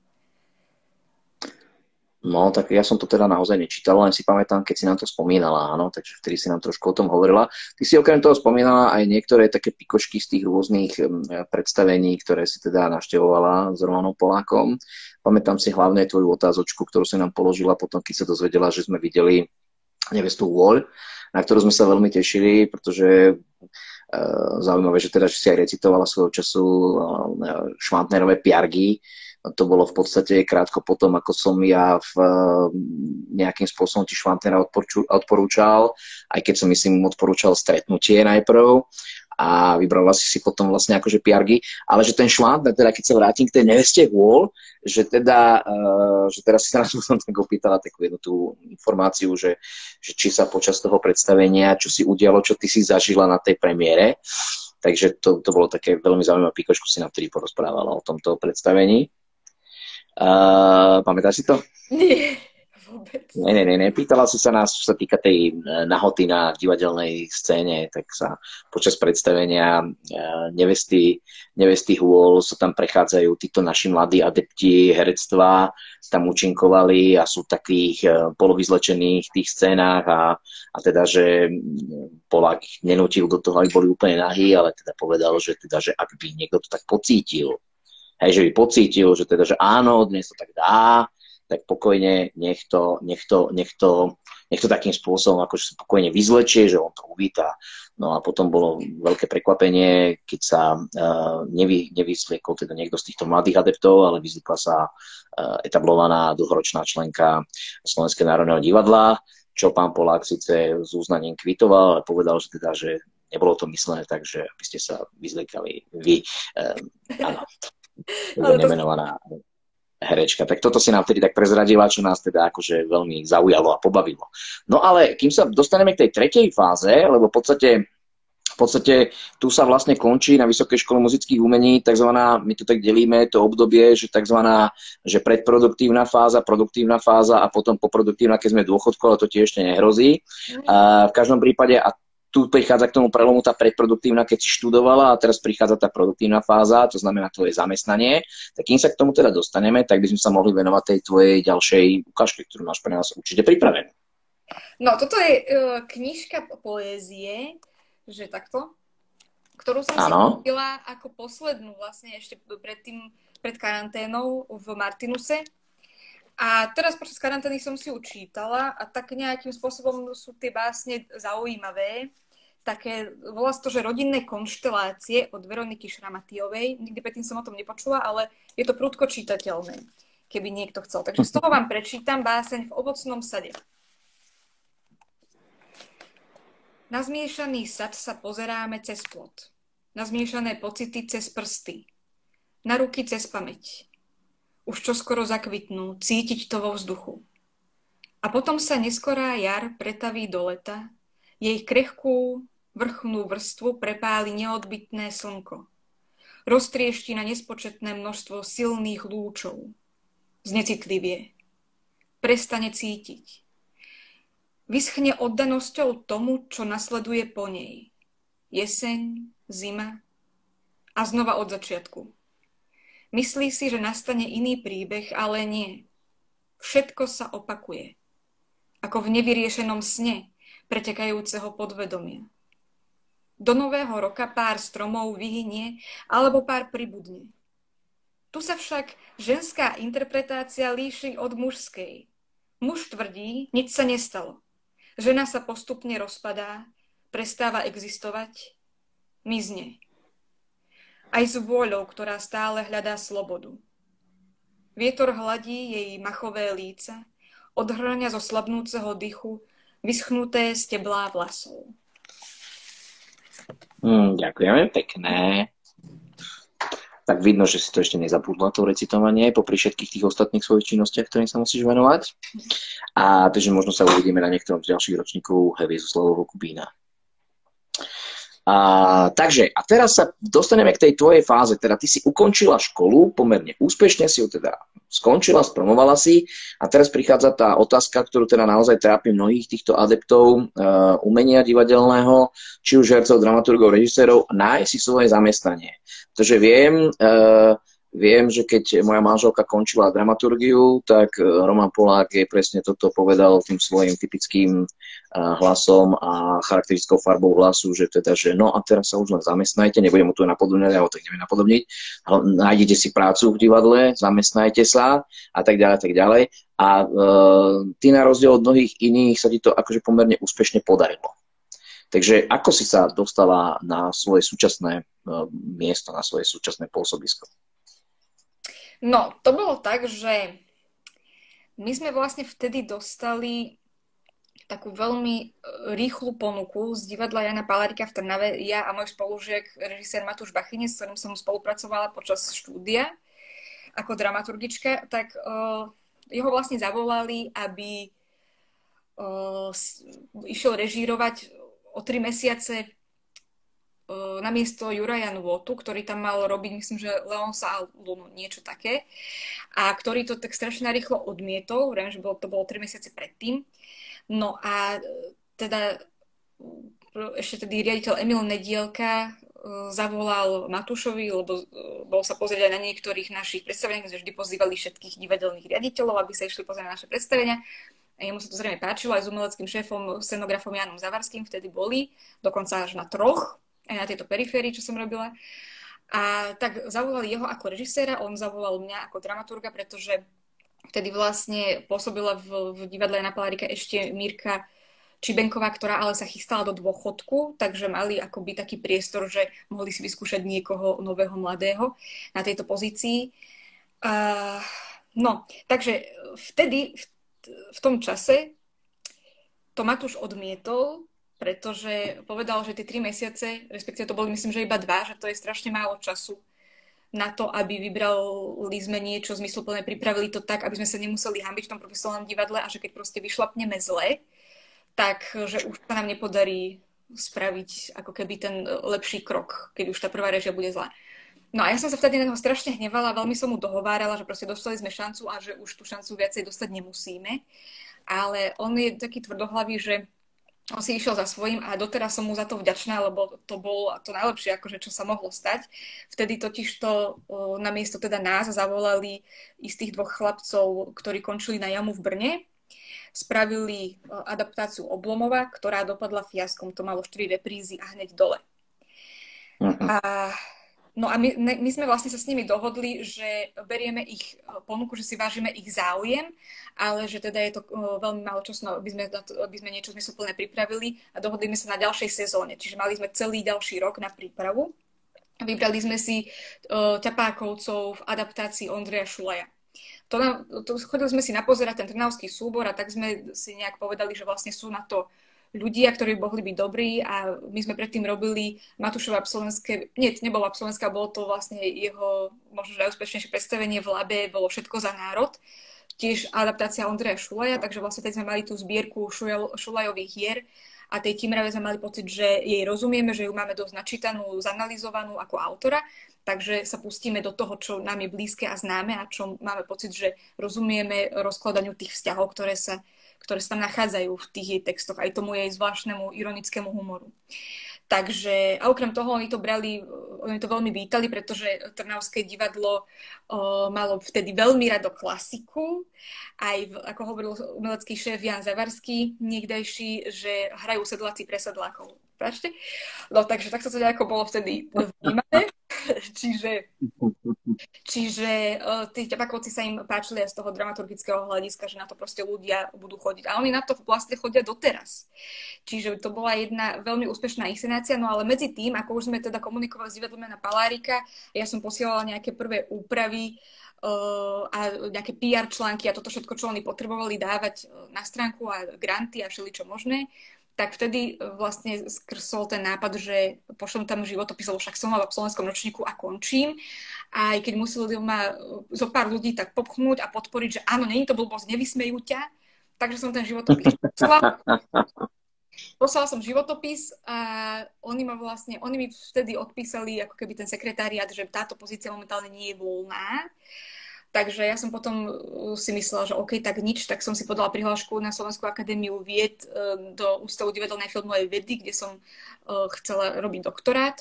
No, tak ja som to teda naozaj nečítal, len si pamätám, keď si nám to spomínala, áno, takže vtedy si nám trošku o tom hovorila. Ty si okrem toho spomínala aj niektoré také pikošky z tých rôznych predstavení, ktoré si teda naštevovala s Romanom Polákom. Pamätám si hlavne tvoju otázočku, ktorú si nám položila potom, keď sa dozvedela, že sme videli nevestu Wall, na ktorú sme sa veľmi tešili, pretože zaujímavé, že teda že si aj recitovala svojho času Švantnerové piargy, to bolo v podstate krátko potom, ako som ja v, nejakým spôsobom ti Švantnera odporúčal, aj keď som myslím odporúčal stretnutie najprv a vybrala si si potom vlastne akože piargy, ale že ten Švantner, teda keď sa vrátim k tej neveste Wall, že teda, uh, že teraz si nás potom tak opýtala takú jednu tú informáciu, že, že či sa počas toho predstavenia, čo si udialo, čo ty si zažila na tej premiére, takže to, to bolo také veľmi zaujímavé pikošku si na vtedy porozprávala o tomto predstavení. Uh, pamätáš si to? Nie, vôbec. Nie, nie, nie, nie. Pýtala si sa nás, čo sa týka tej e, nahoty na divadelnej scéne, tak sa počas predstavenia uh, nevesty, nevesty Hôl sa tam prechádzajú títo naši mladí adepti herectva, tam účinkovali a sú v takých uh, polovyzlečených tých scénách a, a teda, že Polák nenútil do toho, aby boli úplne nahý, ale teda povedal, že, teda, že ak by niekto to tak pocítil, hej, že by pocítil, že teda, že áno, dnes to tak dá, tak pokojne nech to, nech to, nech to, nech to takým spôsobom akože pokojne vyzlečie, že on to uvíta. No a potom bolo veľké prekvapenie, keď sa uh, nevy, nevysliekol teda niekto z týchto mladých adeptov, ale vyzlikla sa uh, etablovaná dlhoročná členka Slovenského národného divadla, čo pán Polák síce s uznaním kvitoval, ale povedal, že teda, že nebolo to myslené tak, že aby ste sa vyzliekali vy. Um, áno to... nemenovaná herečka. Tak toto si nám vtedy tak prezradila, čo nás teda akože veľmi zaujalo a pobavilo. No ale kým sa dostaneme k tej tretej fáze, lebo v podstate v podstate tu sa vlastne končí na Vysokej škole muzických umení tzv. my to tak delíme, to obdobie, že tzv. že predproduktívna fáza, produktívna fáza a potom poproduktívna, keď sme dôchodko, ale to tiež ešte nehrozí. Mhm. A v každom prípade, a tu prichádza k tomu prelomu tá predproduktívna, keď si študovala a teraz prichádza tá produktívna fáza, to znamená tvoje zamestnanie. Tak kým sa k tomu teda dostaneme, tak by sme sa mohli venovať tej tvojej ďalšej ukážke, ktorú máš pre nás určite pripravenú. No, toto je uh, knižka poézie, že takto, ktorú som ano. si kúpila ako poslednú vlastne ešte pred tým, pred karanténou v Martinuse. A teraz počas karantény som si učítala a tak nejakým spôsobom sú tie básne zaujímavé. Také, volá to, že rodinné konštelácie od Veroniky Šramatiovej. Nikdy predtým som o tom nepočula, ale je to prudko čitateľné, keby niekto chcel. Takže z toho vám prečítam báseň v ovocnom sade. Na zmiešaný sad sa pozeráme cez plot. Na zmiešané pocity cez prsty. Na ruky cez pamäť. Už čo skoro zakvitnú, cítiť to vo vzduchu. A potom sa neskorá jar pretaví do leta, jej krehkú vrchnú vrstvu prepáli neodbitné slnko. Roztriešti na nespočetné množstvo silných lúčov. Znecitlivie. Prestane cítiť Vyschne oddanosťou tomu, čo nasleduje po nej. Jeseň, zima a znova od začiatku. Myslí si, že nastane iný príbeh, ale nie. Všetko sa opakuje. Ako v nevyriešenom sne pretekajúceho podvedomia. Do nového roka pár stromov vyhynie alebo pár pribudne. Tu sa však ženská interpretácia líši od mužskej. Muž tvrdí, nič sa nestalo. Žena sa postupne rozpadá, prestáva existovať, mizne. Aj s vôľou, ktorá stále hľadá slobodu. Vietor hladí jej machové líca, odhrania zo slabnúceho dychu vyschnuté steblá vlasov. Mm, ďakujeme pekné tak vidno, že si to ešte nezabudla, to recitovanie, popri všetkých tých ostatných svojich činnostiach, ktorým sa musíš venovať. A takže možno sa uvidíme na niektorom z ďalších ročníkov zo Slavovho Kubína. A, takže, a teraz sa dostaneme k tej tvojej fáze. Teda ty si ukončila školu, pomerne úspešne si ju teda skončila, spromovala si a teraz prichádza tá otázka, ktorú teda naozaj trápi mnohých týchto adeptov uh, umenia divadelného, či už hercov, dramaturgov, režisérov, nájsť si svoje zamestnanie. Pretože viem, uh, Viem, že keď moja manželka končila dramaturgiu, tak e, Roman Polák jej presne toto povedal tým svojim typickým e, hlasom a charakteristickou farbou hlasu, že teda, že no a teraz sa už len zamestnajte, nebudem mu tu napodobňať, ale tak neviem napodobniť, nájdete si prácu v divadle, zamestnajte sa a tak ďalej, tak ďalej. A e, ty na rozdiel od mnohých iných sa ti to akože pomerne úspešne podarilo. Takže ako si sa dostala na svoje súčasné miesto, na svoje súčasné pôsobisko? No, to bolo tak, že my sme vlastne vtedy dostali takú veľmi e, rýchlu ponuku z divadla Jana Palárika v Trnave. Ja a môj spolužiek, režisér Matúš Bachyne, s ktorým som spolupracovala počas štúdia ako dramaturgička, tak uh, jeho vlastne zavolali, aby uh, išiel režírovať o tri mesiace na miesto Juraja Nvotu, ktorý tam mal robiť, myslím, že Leonsa a Lunu, niečo také, a ktorý to tak strašne rýchlo odmietol, vrem, že bolo, to bolo 3 mesiace predtým. No a e, teda e, ešte tedy riaditeľ Emil Nedielka e, zavolal Matúšovi, lebo bol sa pozrieť aj na niektorých našich predstaveniach, sme vždy pozývali všetkých divadelných riaditeľov, aby sa išli pozrieť na naše predstavenia. A jemu sa to zrejme páčilo, aj s umeleckým šéfom, scenografom Janom Zavarským vtedy boli, dokonca až na troch aj na tejto periférii, čo som robila. A tak zavolali jeho ako režiséra, on zavolal mňa ako dramaturga, pretože vtedy vlastne pôsobila v, v divadle na Palárika ešte Mirka Čibenková, ktorá ale sa chystala do dôchodku, takže mali akoby taký priestor, že mohli si vyskúšať niekoho nového, mladého na tejto pozícii. Uh, no, takže vtedy, v, v tom čase, to Matúš odmietol, pretože povedal, že tie tri mesiace, respektíve to boli myslím, že iba dva, že to je strašne málo času na to, aby vybrali sme niečo zmysluplné, pripravili to tak, aby sme sa nemuseli hambiť v tom profesionálnom divadle a že keď proste vyšlapneme zle, tak že už sa nám nepodarí spraviť ako keby ten lepší krok, keď už tá prvá režia bude zlá. No a ja som sa vtedy na neho strašne hnevala, veľmi som mu dohovárala, že proste dostali sme šancu a že už tú šancu viacej dostať nemusíme. Ale on je taký tvrdohlavý, že on si išiel za svojím a doteraz som mu za to vďačná, lebo to bolo to najlepšie, akože, čo sa mohlo stať. Vtedy totiž to na miesto teda nás zavolali istých dvoch chlapcov, ktorí končili na jamu v Brne. Spravili adaptáciu Oblomova, ktorá dopadla fiaskom. To malo 4 reprízy a hneď dole. Uh-huh. A No a my, my sme vlastne sa s nimi dohodli, že berieme ich ponuku, že si vážime ich záujem, ale že teda je to veľmi málo času, aby sme, aby sme niečo zmysluplné pripravili a dohodli sme sa na ďalšej sezóne. Čiže mali sme celý ďalší rok na prípravu. Vybrali sme si uh, ťapákovcov v adaptácii Ondreja Šulaja. To, nám, to chodili sme si napozerať ten trnavský súbor a tak sme si nejak povedali, že vlastne sú na to ľudia, ktorí mohli byť dobrí a my sme predtým robili Matúšové absolventské, nie, to nebolo absolventské, bolo to vlastne jeho možno najúspešnejšie predstavenie v Labe, bolo Všetko za národ, tiež adaptácia Ondreja Šulaja, takže vlastne teď sme mali tú zbierku Šulajových hier a tej Timrave sme mali pocit, že jej rozumieme, že ju máme dosť načítanú, zanalizovanú ako autora, takže sa pustíme do toho, čo nám je blízke a známe a čo máme pocit, že rozumieme rozkladaniu tých vzťahov, ktoré sa ktoré sa tam nachádzajú v tých jej textoch, aj tomu jej zvláštnemu ironickému humoru. Takže, a okrem toho, oni to brali, oni to veľmi vítali, pretože Trnavské divadlo o, malo vtedy veľmi rado klasiku. Aj, v, ako hovoril umelecký šéf Jan Zavarský, niekdajší, že hrajú sedláci pre sedlákov. Páčte? No takže takto to nejako bolo vtedy vnímané. čiže čiže uh, tí ťapakovci sa im páčili aj z toho dramaturgického hľadiska, že na to proste ľudia budú chodiť. A oni na to vlastne chodia doteraz. Čiže to bola jedna veľmi úspešná inscenácia, no ale medzi tým, ako už sme teda komunikovali s divadlom na Palárika, ja som posielala nejaké prvé úpravy uh, a nejaké PR články a toto všetko, čo oni potrebovali dávať na stránku a granty a všeličo možné tak vtedy e, vlastne skrsol ten nápad, že pošlem tam životopis, lebo však som v slovenskom ročníku a končím. Aj keď museli ma e, zo pár ľudí tak popchnúť a podporiť, že áno, není to blbosť, nevysmejú ťa, takže som ten životopis poslala. Poslala som životopis a oni ma vlastne, oni mi vtedy odpísali ako keby ten sekretáriat, že táto pozícia momentálne nie je voľná. Takže ja som potom uh, si myslela, že OK, tak nič, tak som si podala prihlášku na Slovenskú akadémiu vied uh, do Ústavu divadelnej filmovej vedy, kde som uh, chcela robiť doktorát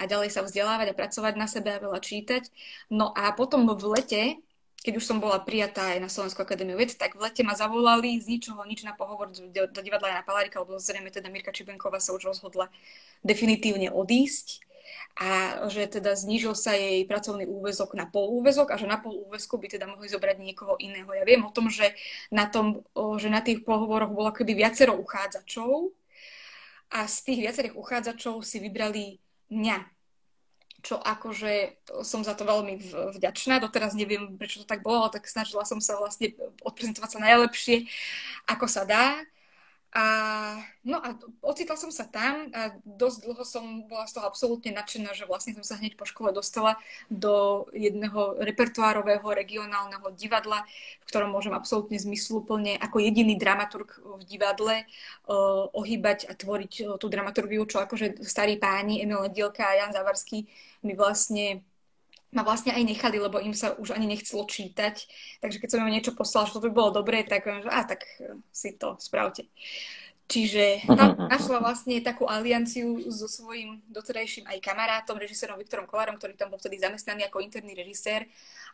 a ďalej sa vzdelávať a pracovať na sebe a veľa čítať. No a potom v lete, keď už som bola prijatá aj na Slovenskú akadémiu vied, tak v lete ma zavolali z ničoho nič na pohovor do, divadla na Palárika, lebo zrejme teda Mirka Čibenková sa už rozhodla definitívne odísť a že teda znížil sa jej pracovný úvezok na pol úvezok a že na pol úvezku by teda mohli zobrať niekoho iného. Ja viem o tom, že na, tom, že na tých pohovoroch bolo keby viacero uchádzačov a z tých viacerých uchádzačov si vybrali mňa čo akože som za to veľmi vďačná. Doteraz neviem, prečo to tak bolo, tak snažila som sa vlastne odprezentovať sa najlepšie, ako sa dá. A, no a ocitla som sa tam a dosť dlho som bola z toho absolútne nadšená, že vlastne som sa hneď po škole dostala do jedného repertoárového regionálneho divadla, v ktorom môžem absolútne zmysluplne ako jediný dramaturg v divadle uh, ohýbať a tvoriť uh, tú dramaturgiu, čo akože starí páni Emil Nedielka a Jan Zavarský mi vlastne ma vlastne aj nechali, lebo im sa už ani nechcelo čítať. Takže keď som im niečo poslala, že to by bolo dobré, tak že a tak e, si to spravte. Čiže tam našla vlastne takú alianciu so svojím doterajším aj kamarátom, režisérom Viktorom Kolárom, ktorý tam bol vtedy zamestnaný ako interný režisér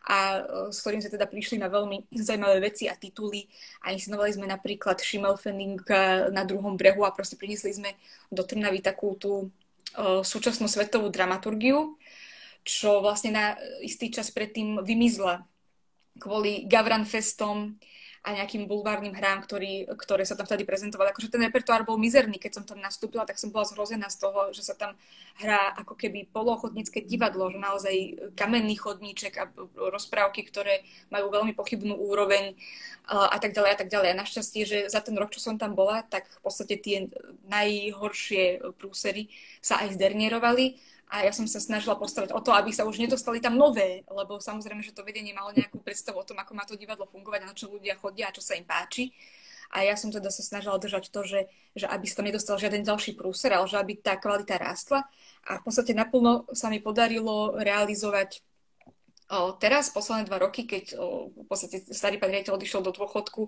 a e, s ktorým sme teda prišli na veľmi zaujímavé veci a tituly a inscenovali sme napríklad Schimmelfenning na druhom brehu a proste priniesli sme do Trnavy takú tú uh, súčasnú svetovú dramaturgiu čo vlastne na istý čas predtým vymizla kvôli Gavran Festom a nejakým bulvárnym hrám, ktorý, ktoré sa tam vtedy prezentovali. Akože ten repertoár bol mizerný, keď som tam nastúpila, tak som bola zhrozená z toho, že sa tam hrá ako keby polochodnícke divadlo, že naozaj kamenný chodníček a rozprávky, ktoré majú veľmi pochybnú úroveň a tak ďalej a tak ďalej. A našťastie, že za ten rok, čo som tam bola, tak v podstate tie najhoršie prúsery sa aj zdernierovali a ja som sa snažila postarať o to, aby sa už nedostali tam nové, lebo samozrejme, že to vedenie malo nejakú predstavu o tom, ako má to divadlo fungovať na čo ľudia chodia a čo sa im páči. A ja som teda sa snažila držať to, že, že aby sa tam nedostal žiaden ďalší prúser, ale že aby tá kvalita rástla. A v podstate naplno sa mi podarilo realizovať teraz, posledné dva roky, keď v podstate starý pán riaditeľ odišiel do dôchodku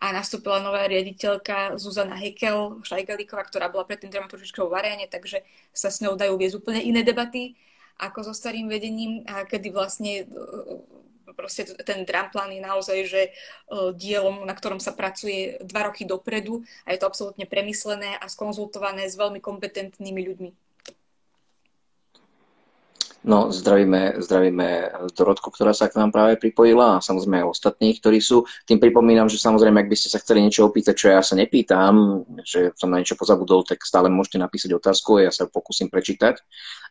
a nastúpila nová riaditeľka Zuzana Hekel, Šajgalíková, ktorá bola predtým dramaturgičkou v Aréne, takže sa s ňou dajú viesť úplne iné debaty ako so starým vedením a kedy vlastne proste ten dramplán je naozaj, že dielom, na ktorom sa pracuje dva roky dopredu a je to absolútne premyslené a skonzultované s veľmi kompetentnými ľuďmi. No, zdravíme, zdravíme Dorotku, ktorá sa k nám práve pripojila a samozrejme aj ostatných, ktorí sú. Tým pripomínam, že samozrejme, ak by ste sa chceli niečo opýtať, čo ja sa nepýtam, že som na niečo pozabudol, tak stále môžete napísať otázku a ja sa pokúsim prečítať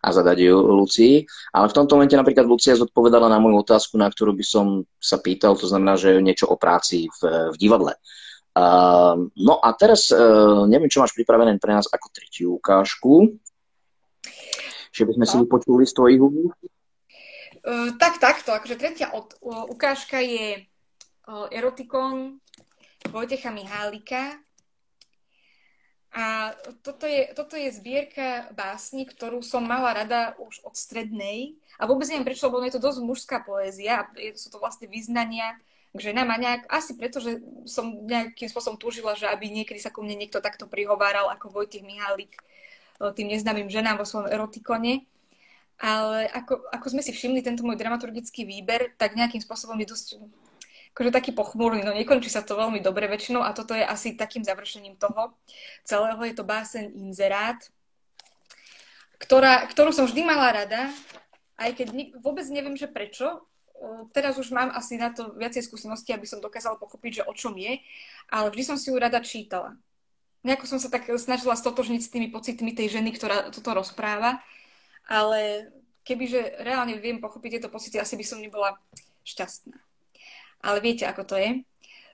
a zadať ju Lucii. Ale v tomto momente napríklad Lucia zodpovedala na moju otázku, na ktorú by som sa pýtal, to znamená, že niečo o práci v, v divadle. Uh, no a teraz uh, neviem, čo máš pripravené pre nás ako tretiu ukážku že by sme no. si vypočuli z tvojich? Uh, tak, takto. Akože tretia od, uh, ukážka je uh, erotikon Vojtecha Mihálika. A toto je, toto je zbierka básni, ktorú som mala rada už od strednej. A vôbec neviem prečo, lebo je to dosť mužská poézia. Sú to vlastne vyznania k ženám a nejak, asi preto, že som nejakým spôsobom túžila, že aby niekedy sa ku mne niekto takto prihováral ako Vojtech Mihálik tým neznámym ženám vo svojom erotikone. Ale ako, ako sme si všimli tento môj dramaturgický výber, tak nejakým spôsobom je dosť akože taký pochmúrny, no nekončí sa to veľmi dobre väčšinou a toto je asi takým završením toho celého. Je to básen Inzerát, ktorá, ktorú som vždy mala rada, aj keď ni- vôbec neviem, že prečo. Teraz už mám asi na to viacej skúsenosti, aby som dokázala pochopiť, že o čom je, ale vždy som si ju rada čítala nejako som sa tak snažila stotožniť s tými pocitmi tej ženy, ktorá toto rozpráva, ale kebyže reálne viem pochopiť tieto pocity, asi by som nebola šťastná. Ale viete, ako to je?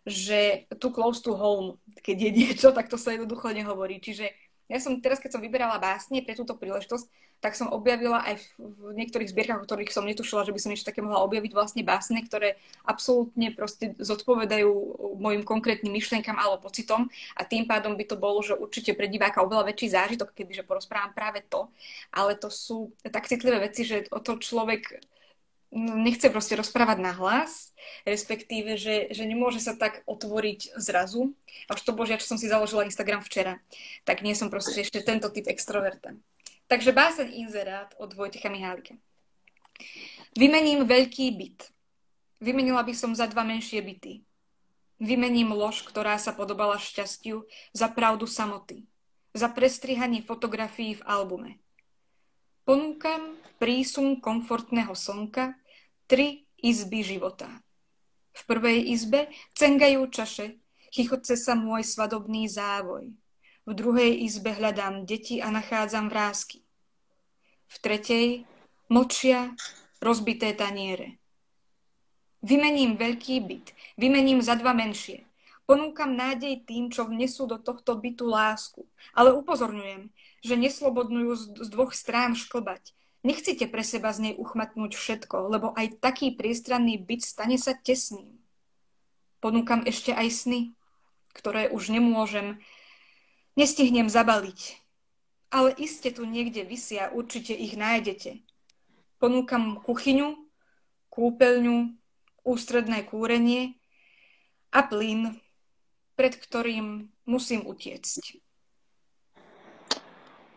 Že tu close to home, keď je niečo, tak to sa jednoducho nehovorí. Čiže ja som teraz, keď som vyberala básne pre túto príležitosť, tak som objavila aj v, niektorých zbierkach, o ktorých som netušila, že by som niečo také mohla objaviť vlastne básne, ktoré absolútne proste zodpovedajú mojim konkrétnym myšlienkam alebo pocitom a tým pádom by to bolo, že určite pre diváka oveľa väčší zážitok, kebyže porozprávam práve to, ale to sú tak citlivé veci, že o to človek nechce proste rozprávať na hlas, respektíve, že, že nemôže sa tak otvoriť zrazu. A už to božia, čo som si založila Instagram včera, tak nie som proste ešte tento typ extroverta. Takže báseň inzerát od Vojtecha Mihálika. Vymením veľký byt. Vymenila by som za dva menšie byty. Vymením lož, ktorá sa podobala šťastiu, za pravdu samoty. Za prestrihanie fotografií v albume. Ponúkam prísun komfortného slnka, tri izby života. V prvej izbe cengajú čaše, chichoce sa môj svadobný závoj. V druhej izbe hľadám deti a nachádzam vrázky. V tretej močia rozbité taniere. Vymením veľký byt, vymením za dva menšie. Ponúkam nádej tým, čo vnesú do tohto bytu lásku. Ale upozorňujem, že neslobodnú z dvoch strán šklbať. Nechcete pre seba z nej uchmatnúť všetko, lebo aj taký priestranný byt stane sa tesným. Ponúkam ešte aj sny, ktoré už nemôžem, nestihnem zabaliť. Ale iste tu niekde vysia, určite ich nájdete. Ponúkam kuchyňu, kúpeľňu, ústredné kúrenie a plyn, pred ktorým musím utiecť.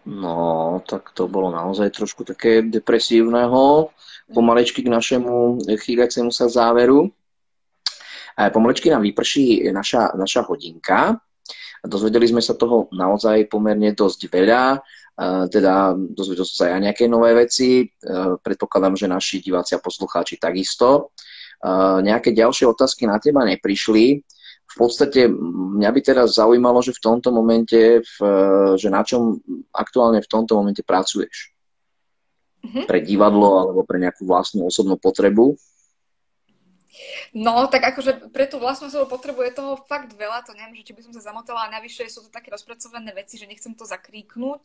No, tak to bolo naozaj trošku také depresívneho, pomalečky k našemu chýľacemu sa záveru. Pomalečky nám vyprší naša, naša hodinka. Dozvedeli sme sa toho naozaj pomerne dosť veľa, teda dozvedel som sa aj nejaké nové veci. Predpokladám, že naši diváci a poslucháči takisto. Nejaké ďalšie otázky na teba neprišli v podstate mňa by teraz zaujímalo, že v tomto momente, v, že na čom aktuálne v tomto momente pracuješ. Mm-hmm. Pre divadlo alebo pre nejakú vlastnú osobnú potrebu. No, tak akože pre tú vlastnú osobnú potrebu je toho fakt veľa, to neviem, že či by som sa zamotala a navyše sú to také rozpracované veci, že nechcem to zakríknuť.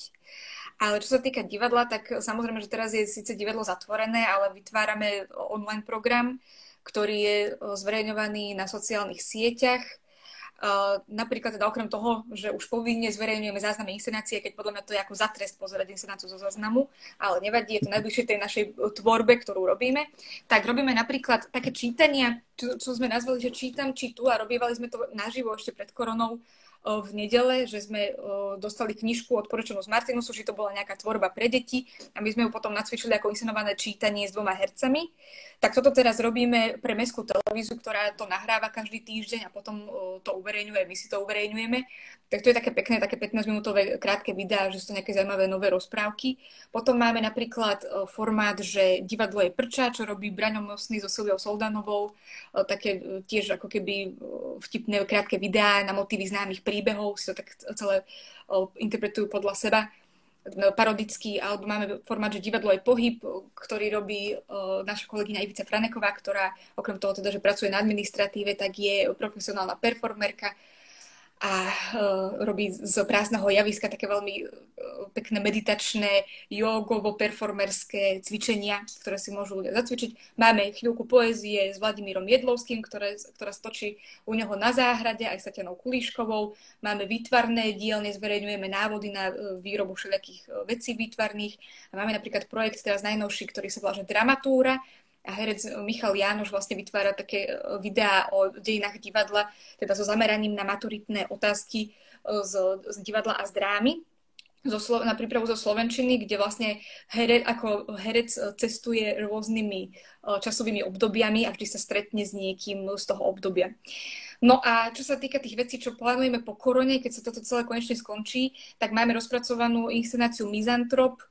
Ale čo sa týka divadla, tak samozrejme, že teraz je síce divadlo zatvorené, ale vytvárame online program, ktorý je zverejňovaný na sociálnych sieťach. Napríklad teda okrem toho, že už povinne zverejňujeme záznamy inscenácie, keď podľa mňa to je ako zatrest pozerať inscenáciu zo záznamu, ale nevadí, je to najbližšie tej našej tvorbe, ktorú robíme, tak robíme napríklad také čítania, čo, čo sme nazvali, že čítam, či tu a robievali sme to naživo ešte pred koronou v nedele, že sme dostali knižku odporúčanú z Martinusu, že to bola nejaká tvorba pre deti a my sme ju potom nacvičili ako inscenované čítanie s dvoma hercami. Tak toto teraz robíme pre mestskú televíziu, ktorá to nahráva každý týždeň a potom to uverejňuje, my si to uverejňujeme. Tak to je také pekné, také 15-minútové krátke videá, že sú to nejaké zaujímavé nové rozprávky. Potom máme napríklad formát, že divadlo je prča, čo robí Braňom Nosný so Silviou Soldanovou, také tiež ako keby vtipné krátke videá na motívy známych príbehov, si to tak celé interpretujú podľa seba. No, parodický, alebo máme formát, že divadlo je pohyb, ktorý robí naša kolegyňa Ivica Franeková, ktorá okrem toho teda, že pracuje na administratíve, tak je profesionálna performerka, a uh, robí z prázdneho javiska také veľmi uh, pekné meditačné, jogovo-performerské cvičenia, ktoré si môžu ľudia zacvičiť. Máme chvíľku poézie s Vladimírom Jedlovským, ktoré, ktorá stočí u neho na záhrade aj s Tatianou Kulíškovou. Máme výtvarné dielne, zverejňujeme návody na uh, výrobu všelijakých uh, vecí výtvarných. A máme napríklad projekt teraz najnovší, ktorý sa volá Dramatúra, a herec Michal Jánoš vlastne vytvára také e, videá o dejinách divadla, teda so zameraním na maturitné otázky e, z, z divadla a z drámy. Zo, na prípravu zo Slovenčiny, kde vlastne herec, ako herec cestuje rôznymi časovými obdobiami a vždy sa stretne s niekým z toho obdobia. No a čo sa týka tých vecí, čo plánujeme po korone, keď sa toto celé konečne skončí, tak máme rozpracovanú inscenáciu Mizantrop,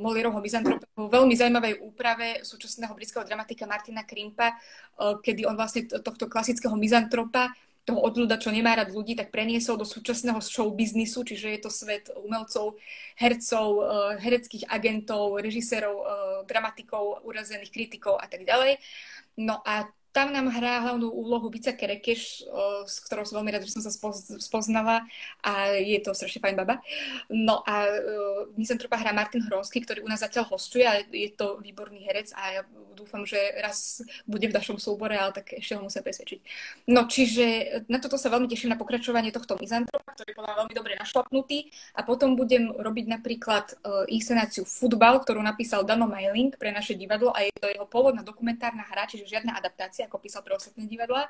Molierovho Mizantropa vo veľmi zaujímavej úprave súčasného britského dramatika Martina Krimpa, kedy on vlastne tohto klasického mizantropa toho odľuda, čo nemá rád ľudí, tak preniesol do súčasného show biznisu, čiže je to svet umelcov, hercov, hereckých agentov, režisérov, dramatikov, urazených kritikov a tak ďalej. No a tam nám hrá hlavnú úlohu Vica Kerekeš, s ktorou som veľmi rád, že som sa spoznala a je to strašne fajn baba. No a uh, Misantropa hrá Martin Hronsky, ktorý u nás zatiaľ hostuje a je to výborný herec a ja dúfam, že raz bude v našom súbore, ale tak ešte ho musím presvedčiť. No čiže na toto sa veľmi teším na pokračovanie tohto Mizantropa, ktorý podľa veľmi dobre našlapnutý a potom budem robiť napríklad uh, inscenáciu Futbal, ktorú napísal Dano Mailing pre naše divadlo a je to jeho pôvodná dokumentárna hra, čiže žiadna adaptácia ako písal pre ostatné divadla.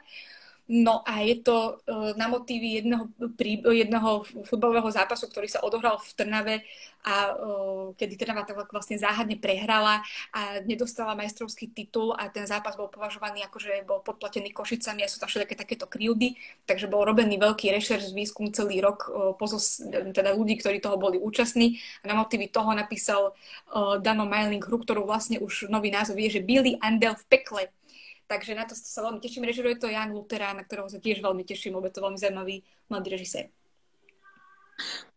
No a je to uh, na motívy jedného, prí, jedného futbalového zápasu, ktorý sa odohral v Trnave a uh, kedy Trnava tak vlastne záhadne prehrala a nedostala majstrovský titul a ten zápas bol považovaný ako, že bol podplatený Košicami a sú tam všetké takéto krivdy, takže bol robený veľký rešerš, výskum celý rok uh, pozos, teda ľudí, ktorí toho boli účastní a na motívy toho napísal Dano Meiling hru, ktorú vlastne už nový názov je, že Billy Andel v pekle Takže na to sa veľmi teším. Režiruje to Jan Lutera, na ktorého sa tiež veľmi teším, lebo to veľmi zaujímavý mladý režisér.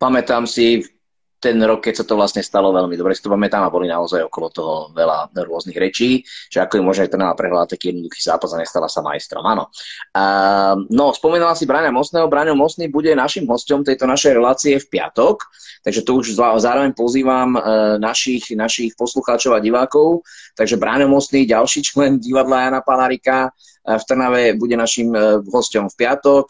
Pamätám si ten rok, keď sa to vlastne stalo veľmi dobre, si to pamätám a boli naozaj okolo toho veľa rôznych rečí, že ako je možné trénovať prehľadať taký jednoduchý zápas a nestala sa majstrom. Áno. Uh, no, spomínala si Braňa Mostného. Braňo Mostný bude našim hostom tejto našej relácie v piatok, takže tu už zároveň pozývam uh, našich, našich poslucháčov a divákov. Takže Braňo Mostný, ďalší člen divadla Jana Palarika, v Trnave bude našim hostom v piatok.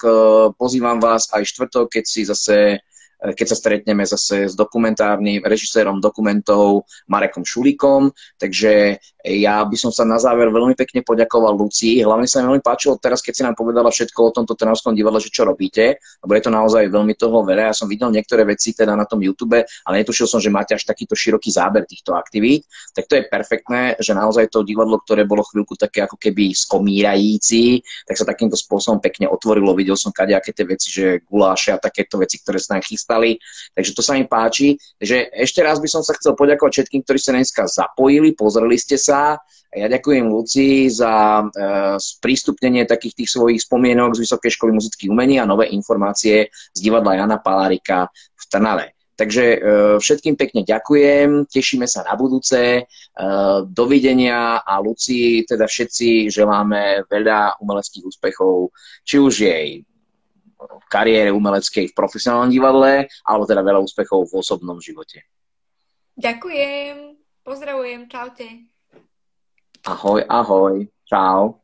Pozývam vás aj štvrtok, keď si zase keď sa stretneme zase s dokumentárnym režisérom dokumentov Marekom Šulikom. Takže ja by som sa na záver veľmi pekne poďakoval Lucii. Hlavne sa mi veľmi páčilo teraz, keď si nám povedala všetko o tomto Trnavskom divadle, že čo robíte, lebo je to naozaj veľmi toho veľa. Ja som videl niektoré veci teda na tom YouTube, ale netušil som, že máte až takýto široký záber týchto aktivít. Tak to je perfektné, že naozaj to divadlo, ktoré bolo chvíľku také ako keby skomírající, tak sa takýmto spôsobom pekne otvorilo. Videl som kadejaké tie veci, že guláše a takéto veci, ktoré sa tam chystá dostali, takže to sa mi páči. Takže ešte raz by som sa chcel poďakovať všetkým, ktorí sa dneska zapojili, pozreli ste sa. Ja ďakujem Lucii za e, sprístupnenie takých tých svojich spomienok z Vysokej školy muzických umení a nové informácie z divadla Jana Palárika v Trnave. Takže e, všetkým pekne ďakujem, tešíme sa na budúce, e, dovidenia a Lucii teda všetci želáme veľa umeleckých úspechov, či už jej kariére umeleckej v profesionálnom divadle, alebo teda veľa úspechov v osobnom živote. Ďakujem, pozdravujem, čaute. Ahoj, ahoj, čau.